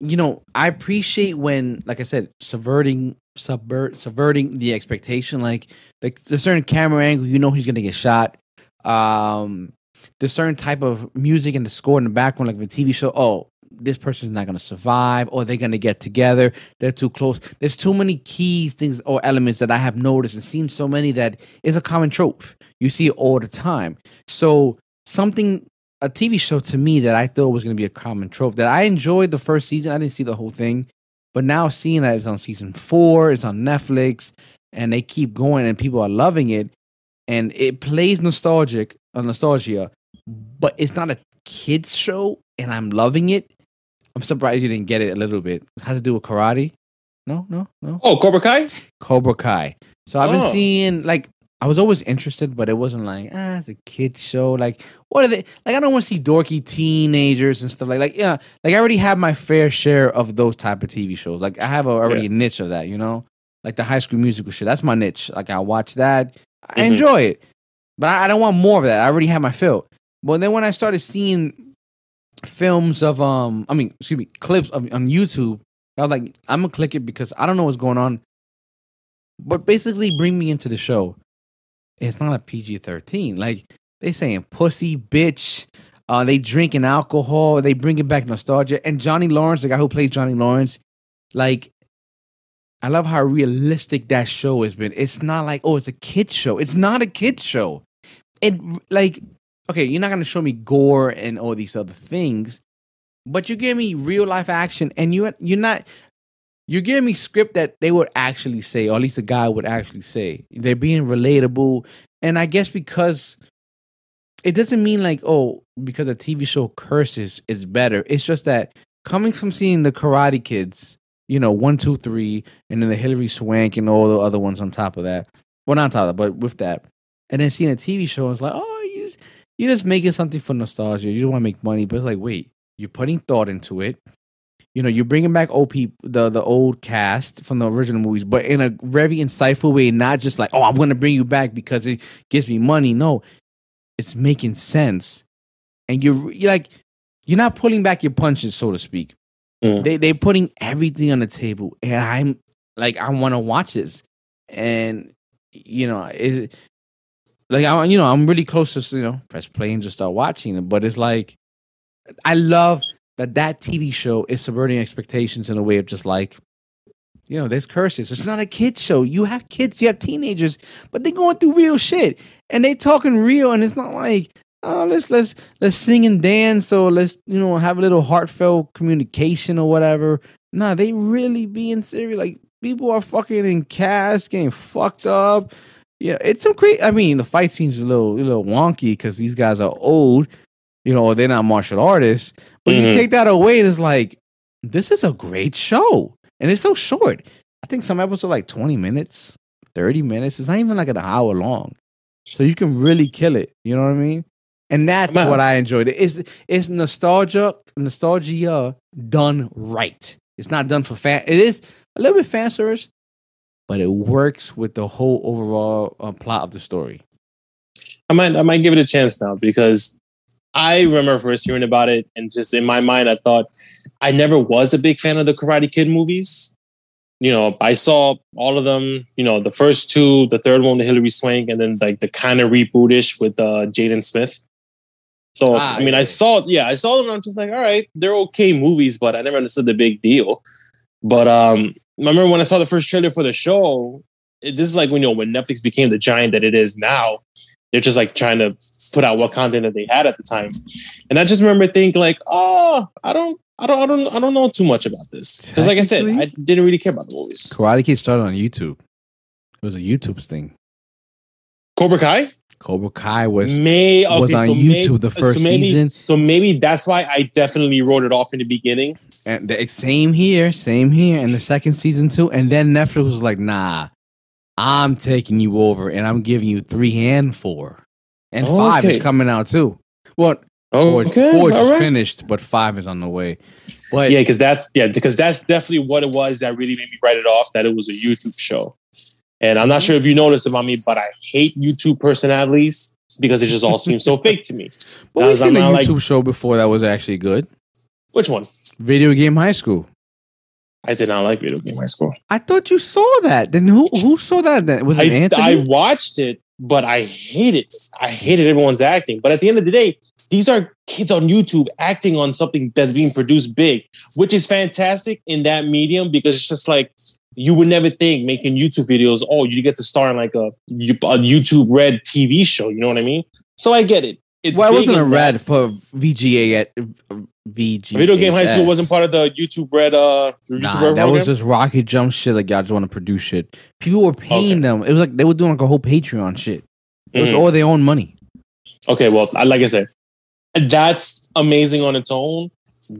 you know, I appreciate when, like I said, subverting subvert subverting the expectation. Like, like a certain camera angle, you know, he's gonna get shot. Um, there's certain type of music and the score in the background, like the TV show. Oh, this person's not gonna survive, or they're gonna get together. They're too close. There's too many keys, things, or elements that I have noticed and seen so many that is a common trope. You see it all the time. So something, a TV show to me that I thought was gonna be a common trope that I enjoyed the first season. I didn't see the whole thing, but now seeing that it's on season four, it's on Netflix, and they keep going and people are loving it, and it plays nostalgic, uh, nostalgia, but it's not a kids show, and I'm loving it. I'm surprised you didn't get it a little bit. It has to do with karate. No, no, no. Oh, Cobra Kai. Cobra Kai. So I've been Oh. seeing like I was always interested, but it wasn't like ah, it's a kids show. Like what are they? Like I don't want to see dorky teenagers and stuff like like yeah. Like I already have my fair share of those type of TV shows. Like I have a, already a niche of that, you know. Like the High School Musical shit. That's my niche. Like I watch that. I Mhm. enjoy it, but I, I don't want more of that. I already have my fill. But then when I started seeing films of um, I mean, excuse me, clips of on YouTube, I was like, I'm gonna click it because I don't know what's going on. But basically, bring me into the show. It's not a PG thirteen. Like they saying pussy, bitch. Uh, they drinking alcohol. They bringing back nostalgia. And Johnny Lawrence, the guy who plays Johnny Lawrence, like I love how realistic that show has been. It's not like oh, it's a kid show. It's not a kid show. It like okay, you're not gonna show me gore and all these other things, but you give me real life action, and you you're not you're giving me script that they would actually say, or at least a guy would actually say. They're being relatable, and I guess because it doesn't mean like oh because a TV show curses is better. It's just that coming from seeing the Karate Kids, you know, one, two, three, and then the Hilary Swank and all the other ones on top of that. Well, not on top of that, but with that, and then seeing a TV show, it's like oh you're just making something for nostalgia. You don't want to make money, but it's like wait, you're putting thought into it you know, you're bringing back old people, the the old cast from the original movies, but in a very insightful way, not just like, oh, I'm going to bring you back because it gives me money. No, it's making sense, and you're, you're like, you're not pulling back your punches, so to speak. Mm. They they're putting everything on the table, and I'm like, I want to watch this, and you know, it, like I, you know, I'm really close to you know press play and just start watching it, but it's like, I love that that TV show is subverting expectations in a way of just like, you know, there's curses. It's not a kid show. You have kids, you have teenagers, but they're going through real shit and they talking real. And it's not like, oh, let's let's let's sing and dance or let's you know have a little heartfelt communication or whatever. Nah, they really being serious. Like people are fucking in cast, getting fucked up. Yeah, it's some crazy. I mean, the fight scenes are a little, a little wonky because these guys are old, you know, they're not martial artists. But you Mhm. take that away, and it's like, this is a great show, and it's so short. I think some episodes are like twenty minutes, thirty minutes. It's not even like an hour long, so you can really kill it. You know what I mean? And that's what I enjoyed. It's it's nostalgia, nostalgia done right. It's not done for fan. It is a little bit fan service, but it works with the whole overall uh, plot of the story. I might I might give it a chance now because I remember first hearing about it and just in my mind I thought I never was a big fan of the Karate Kid movies. You know, I saw all of them, you know, the first two, the third one, the Hilary Swank, and then like the kind of rebootish with uh Jaden Smith. So Ah, I mean I I saw yeah, I saw them and I'm just like, all right, they're okay movies, but I never understood the big deal. But um I remember when I saw the first trailer for the show, it, this is like when you know when Netflix became the giant that it is now they're just like trying to put out what content that they had at the time. And I just remember thinking like, oh, I don't, I don't, I don't, I don't know too much about this because, like I said, I didn't really care about the movies. Karate Kid started on YouTube. It was a YouTube thing. Cobra Kai Cobra Kai was may was on so YouTube may- the first so maybe, season. So maybe that's why I definitely wrote it off in the beginning. and the, same here, same here, and the second season too. And then Netflix was like, "Nah, I'm taking you over, and I'm giving you three and four, and five is coming out too. Well, Oh, four, okay, four is right. finished, but five is on the way. But Yeah, because that's yeah, because that's definitely what it was that really made me write it off. That it was a YouTube show, and I'm not Mm-hmm. sure if you noticed about me, but I hate YouTube personalities because it just all seems so fake to me. but we've seen a not like- YouTube show before that was actually good. Which one? Video Game High School. I did not like Video Game High School. I thought you saw that. Then who who saw that? Then was it I, Anthony? I watched it, but I hated it. I hated everyone's acting. But at the end of the day, these are kids on YouTube acting on something that's being produced big, which is fantastic in that medium because it's just like you would never think making YouTube videos, oh, you get to star in like a, a YouTube Red TV show. You know what I mean? So I get it. It's well, it big wasn't a red for VGA at VGA. Video Game High School wasn't part of the YouTube Red. Uh, YouTube Nah, Red that program? was just RocketJump shit. Like y'all just want to produce shit. People were paying Okay. them. It was like they were doing like a whole Patreon shit. It was Mhm. all their own money. Okay, well, like I said, that's amazing on its own,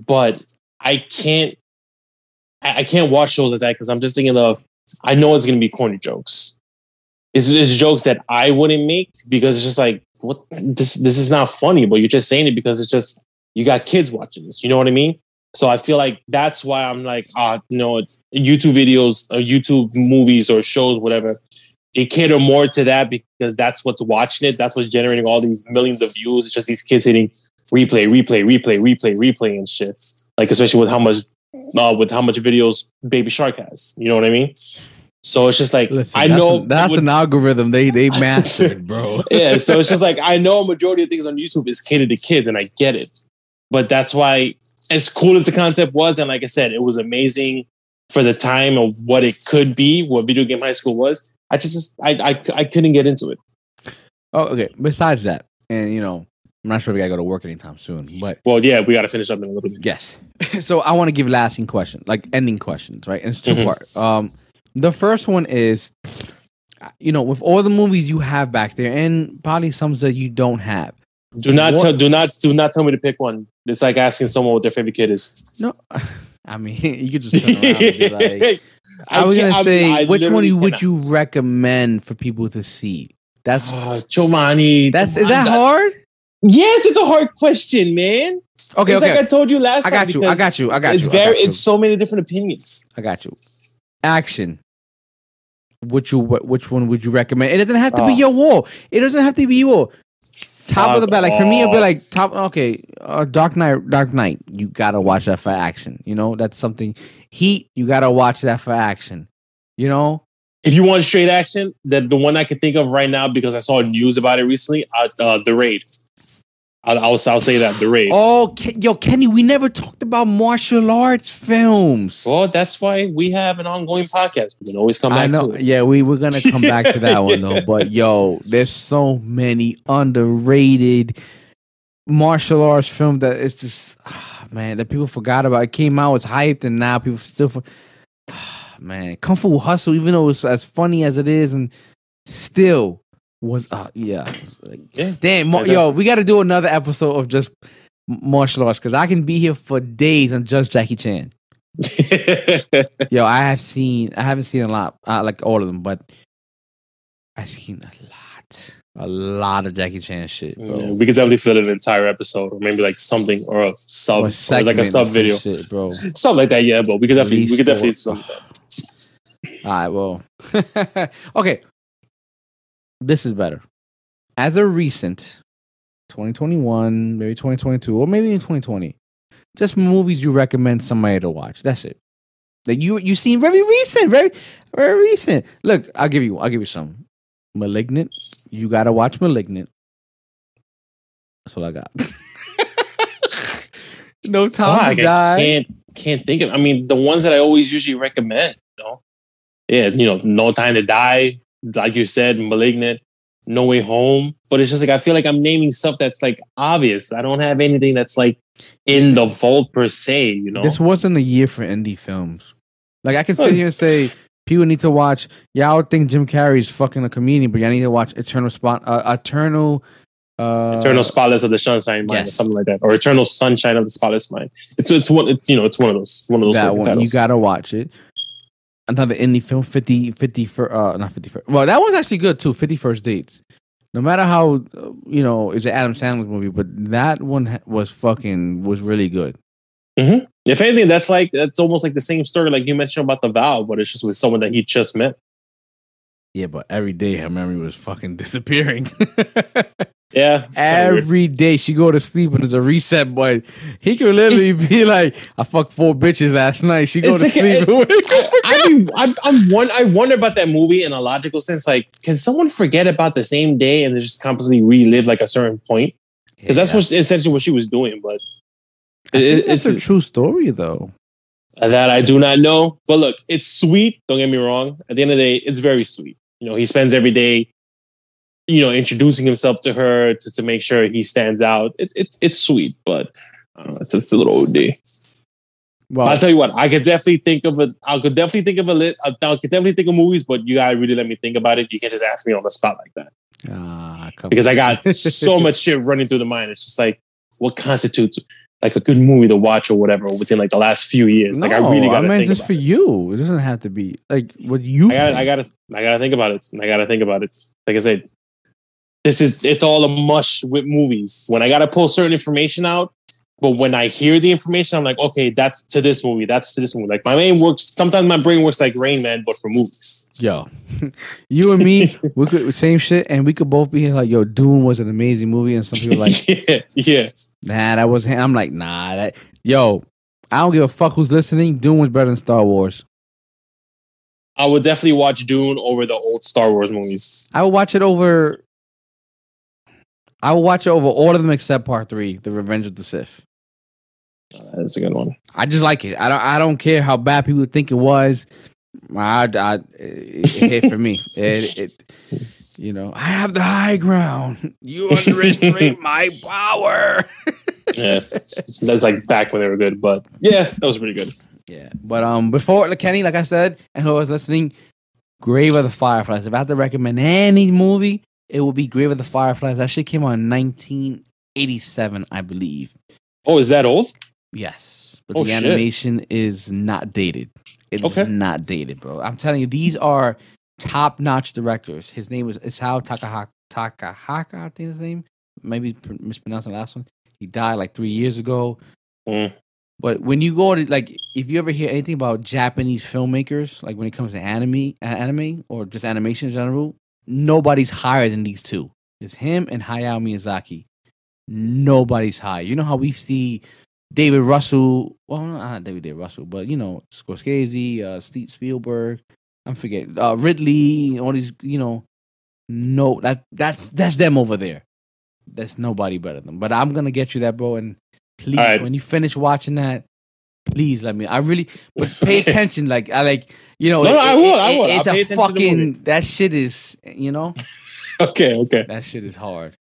but I can't, I I can't watch shows like that because I'm just thinking of, I know it's gonna be corny jokes. It's, it's jokes that I wouldn't make because it's just like, what? This this is not funny, but you're just saying it because it's just you got kids watching this. You know what I mean? So I feel like that's why I'm like, ah, you know, YouTube videos, or YouTube movies or shows, whatever. They cater more to that because that's what's watching it. That's what's generating all these millions of views. It's just these kids hitting replay, replay, replay, replay, replay, and shit. Like especially with how much, uh, with how much videos Baby Shark has. You know what I mean? So it's just like Listen, I that's know an, that's with- an algorithm they they mastered, bro. yeah, so it's just like I know a majority of things on YouTube is catered to kids, and I get it. But that's why, as cool as the concept was, and like I said, it was amazing for the time of what it could be, what Video Game High School was. I just, I, I, I couldn't get into it. Oh, okay. Besides that, and you know, I'm not sure if we gotta go to work anytime soon, but Well, yeah, we got to finish up in a little bit. yes. so I want to give lasting questions, like ending questions, right? And it's 2 Mhm. parts. Um, the first one is, you know, with all the movies you have back there, and probably some that you don't have. Do not, What- tell, do not, do not tell me to pick one. It's like asking someone what their favorite kid is. No, I mean you could just turn around and be like. I, was gonna I- say, I which one you, would you recommend for people to see? That's Ah, Chomani. that's is that hard? Yes, it's a hard question, man. Okay, it's okay. like I told you last I time. got you. I got you. I got you. it's you. very, I got you. it's so many different opinions. I got you. Action. Which you which one would you recommend? It doesn't have to be Oh. your wall. It doesn't have to be your wall. Top of the Fuck bat. Like for me, it'd be like top. Okay, uh, Dark Knight. Dark Knight. You gotta watch that for action. You know that's something. Heat. You gotta watch that for action. You know. If you want straight action, that the one I can think of right now because I saw news about it recently, uh, uh, the raid. I'll, I'll, I'll say that the raid. Oh, Ken, yo, Kenny, we never talked about martial arts films. Well, that's why we have an ongoing podcast. We can always come back. I know. To it. Yeah, we we're gonna come back to that one though. But yo, there's so many underrated martial arts films that it's just ah, man that people forgot about. It came out, it's hyped, and now people still. For, man, Kung Fu Hustle, even though it's as funny as it is, and still was uh yeah. it's like, Yeah. Damn, Yeah, yo, we got to do another episode of just martial arts because I can be here for days on just Jackie Chan. Yo, I have seen, I haven't seen a lot, uh, like all of them, but I've seen a lot, a lot of Jackie Chan shit. Yeah, we could definitely fill an entire episode, or maybe like something, or a sub, Or or like a sub video, shit, bro. something like that. Yeah, but we could definitely, we could definitely do something. All right, well, okay. This is better. As a recent 2021, maybe 2022, or maybe in 2020, just movies you recommend somebody to watch. That's it. That you you seen very recent, very very recent. Look, I'll give you, I'll give you some. Malignant. You gotta watch Malignant. That's all I got. no time to I die. can't can't think of. I mean, the ones that I always usually recommend. You know, yeah, you know, No Time to Die, like you said, Malignant, No Way Home. But it's just like I feel like I'm naming stuff that's like obvious. I don't have anything that's like in the vault per se. You know, This wasn't a year for indie films. Like I can sit here and say people need to watch. Y'all would think Jim Carrey is fucking a comedian, but y'all need to watch Eternal Spot, uh, Eternal, uh, Eternal Spotless of the Sunshine Mind, or something like that, or Eternal Sunshine of the Spotless Mind. It's it's one. It's, you know, it's one of those one of those That one you gotta watch it. Another indie film, 50, 50 for uh, not fifty first. Well, that was actually good too. Fifty First Dates. No matter how you know, it's an Adam Sandler movie, but that one was fucking was really good. if anything, that's like that's almost like the same story like you mentioned about the vow, but it's just with someone that he just met. Yeah, but every day her memory was fucking disappearing. Yeah, it's weird. Every day she go to sleep and there's a reset button. He could literally It's- be like, "I fucked four bitches last night." She go to like- sleep. and wake. I mean, I'm, I'm one. I wonder about that movie in a logical sense. Like, can someone forget about the same day and just constantly relive like a certain point? Because that's what essentially what she was doing. But I it, it's a true story, though. that I do not know. But look, it's sweet. Don't get me wrong. At the end of the day, it's very sweet. You know, he spends every day, you know, introducing himself to her just to make sure he stands out. It, it, it's sweet, but I don't it's just a little OD. Well, I'll tell you what, I could definitely think of it. I could definitely think of a lit. I I could definitely think of movies, but you gotta really let me think about it. You can't just ask me on the spot like that ah, because. I got so much shit running through the mind. It's just like what constitutes like a good movie to watch or whatever within like the last few years. like I really gotta mean think just for it. you. It doesn't have to be like what you. I gotta, I gotta, I gotta think about it. I gotta think about it. Like I said, this is it's all a mush with movies. When I gotta pull certain information out, but when I hear the information, I'm like, okay, that's to this movie, that's to this movie. Like my brain works. Sometimes my brain works like Rain Man, but for movies. Yo, you and me, we could same shit, and we could both be like, "Yo, Dune was an amazing movie," and some people are like, yeah, yeah. "Nah, that was." I'm like, "Nah, that." Yo, I don't give a fuck who's listening. Dune was better than Star Wars. I would definitely watch Dune over the old Star Wars movies. I would watch it over. I would watch over all of them except Part Three, The Revenge of the Sith. That's a good one. I just like it. I don't. I don't care how bad people think it was. I, I it, it hit for me. It, it, you know, I have the high ground. You underestimate my power. Yeah, that's like back when they were good, but yeah, that was pretty good. Yeah, but um, before Kenny, like I said, and who was listening, Grave of the Fireflies. If I had to recommend any movie, it would be Grave of the Fireflies. That shit came out in 1987, I believe. Oh, is that old? Yes, but Oh, the shit. animation is not dated. It's Okay. not dated, bro. I'm telling you, these are top-notch directors. His name is Isao Takahaka. Takahaka, I think his name. Maybe pr- mispronounced the last one. He died like three years ago. Mm. But when you go to like, if you ever hear anything about Japanese filmmakers, like when it comes to anime, anime or just animation in general, nobody's higher than these two. It's him and Hayao Miyazaki. Nobody's high. You know how we see David Russell, well, not David David Russell, but you know Scorsese, uh, Steve Spielberg. I'm forgetting uh, Ridley. All these, you know, no, that that's that's them over there. there's nobody better than. But I'm gonna get you that, bro. And please, right. when you finish watching that, please let me. I really, but pay attention. Like I like, you know. No, no, I will, I will. It's I'll a attention to the fucking. That shit is, you know, Okay, okay. that shit is hard.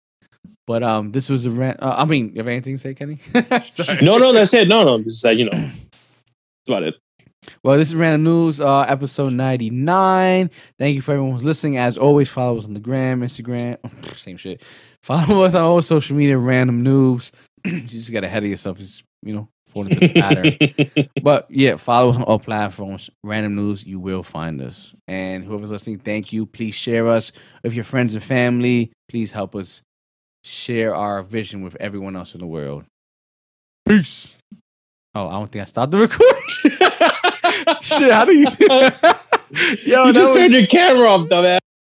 But um, this was a rant. Uh, I mean, you have anything to say, Kenny? No, no, that's it. No, no, this is like you know, that's about it. Well, this is Random Noobs, uh, episode 99. Thank you for everyone who's listening. As always, follow us on the gram, Instagram, same shit. Follow us on all social media, Random Noobs. you just got ahead of yourself, just, you know, fall into the pattern. but yeah, follow us on all platforms, Random Noobs, you will find us. And whoever's listening, thank you. Please share us with your friends and family. Please help us share our vision with everyone else in the world. Peace. Oh, I don't think I stopped the recording. Shit, how do you? Yo, you just was- turned your camera off, dumbass.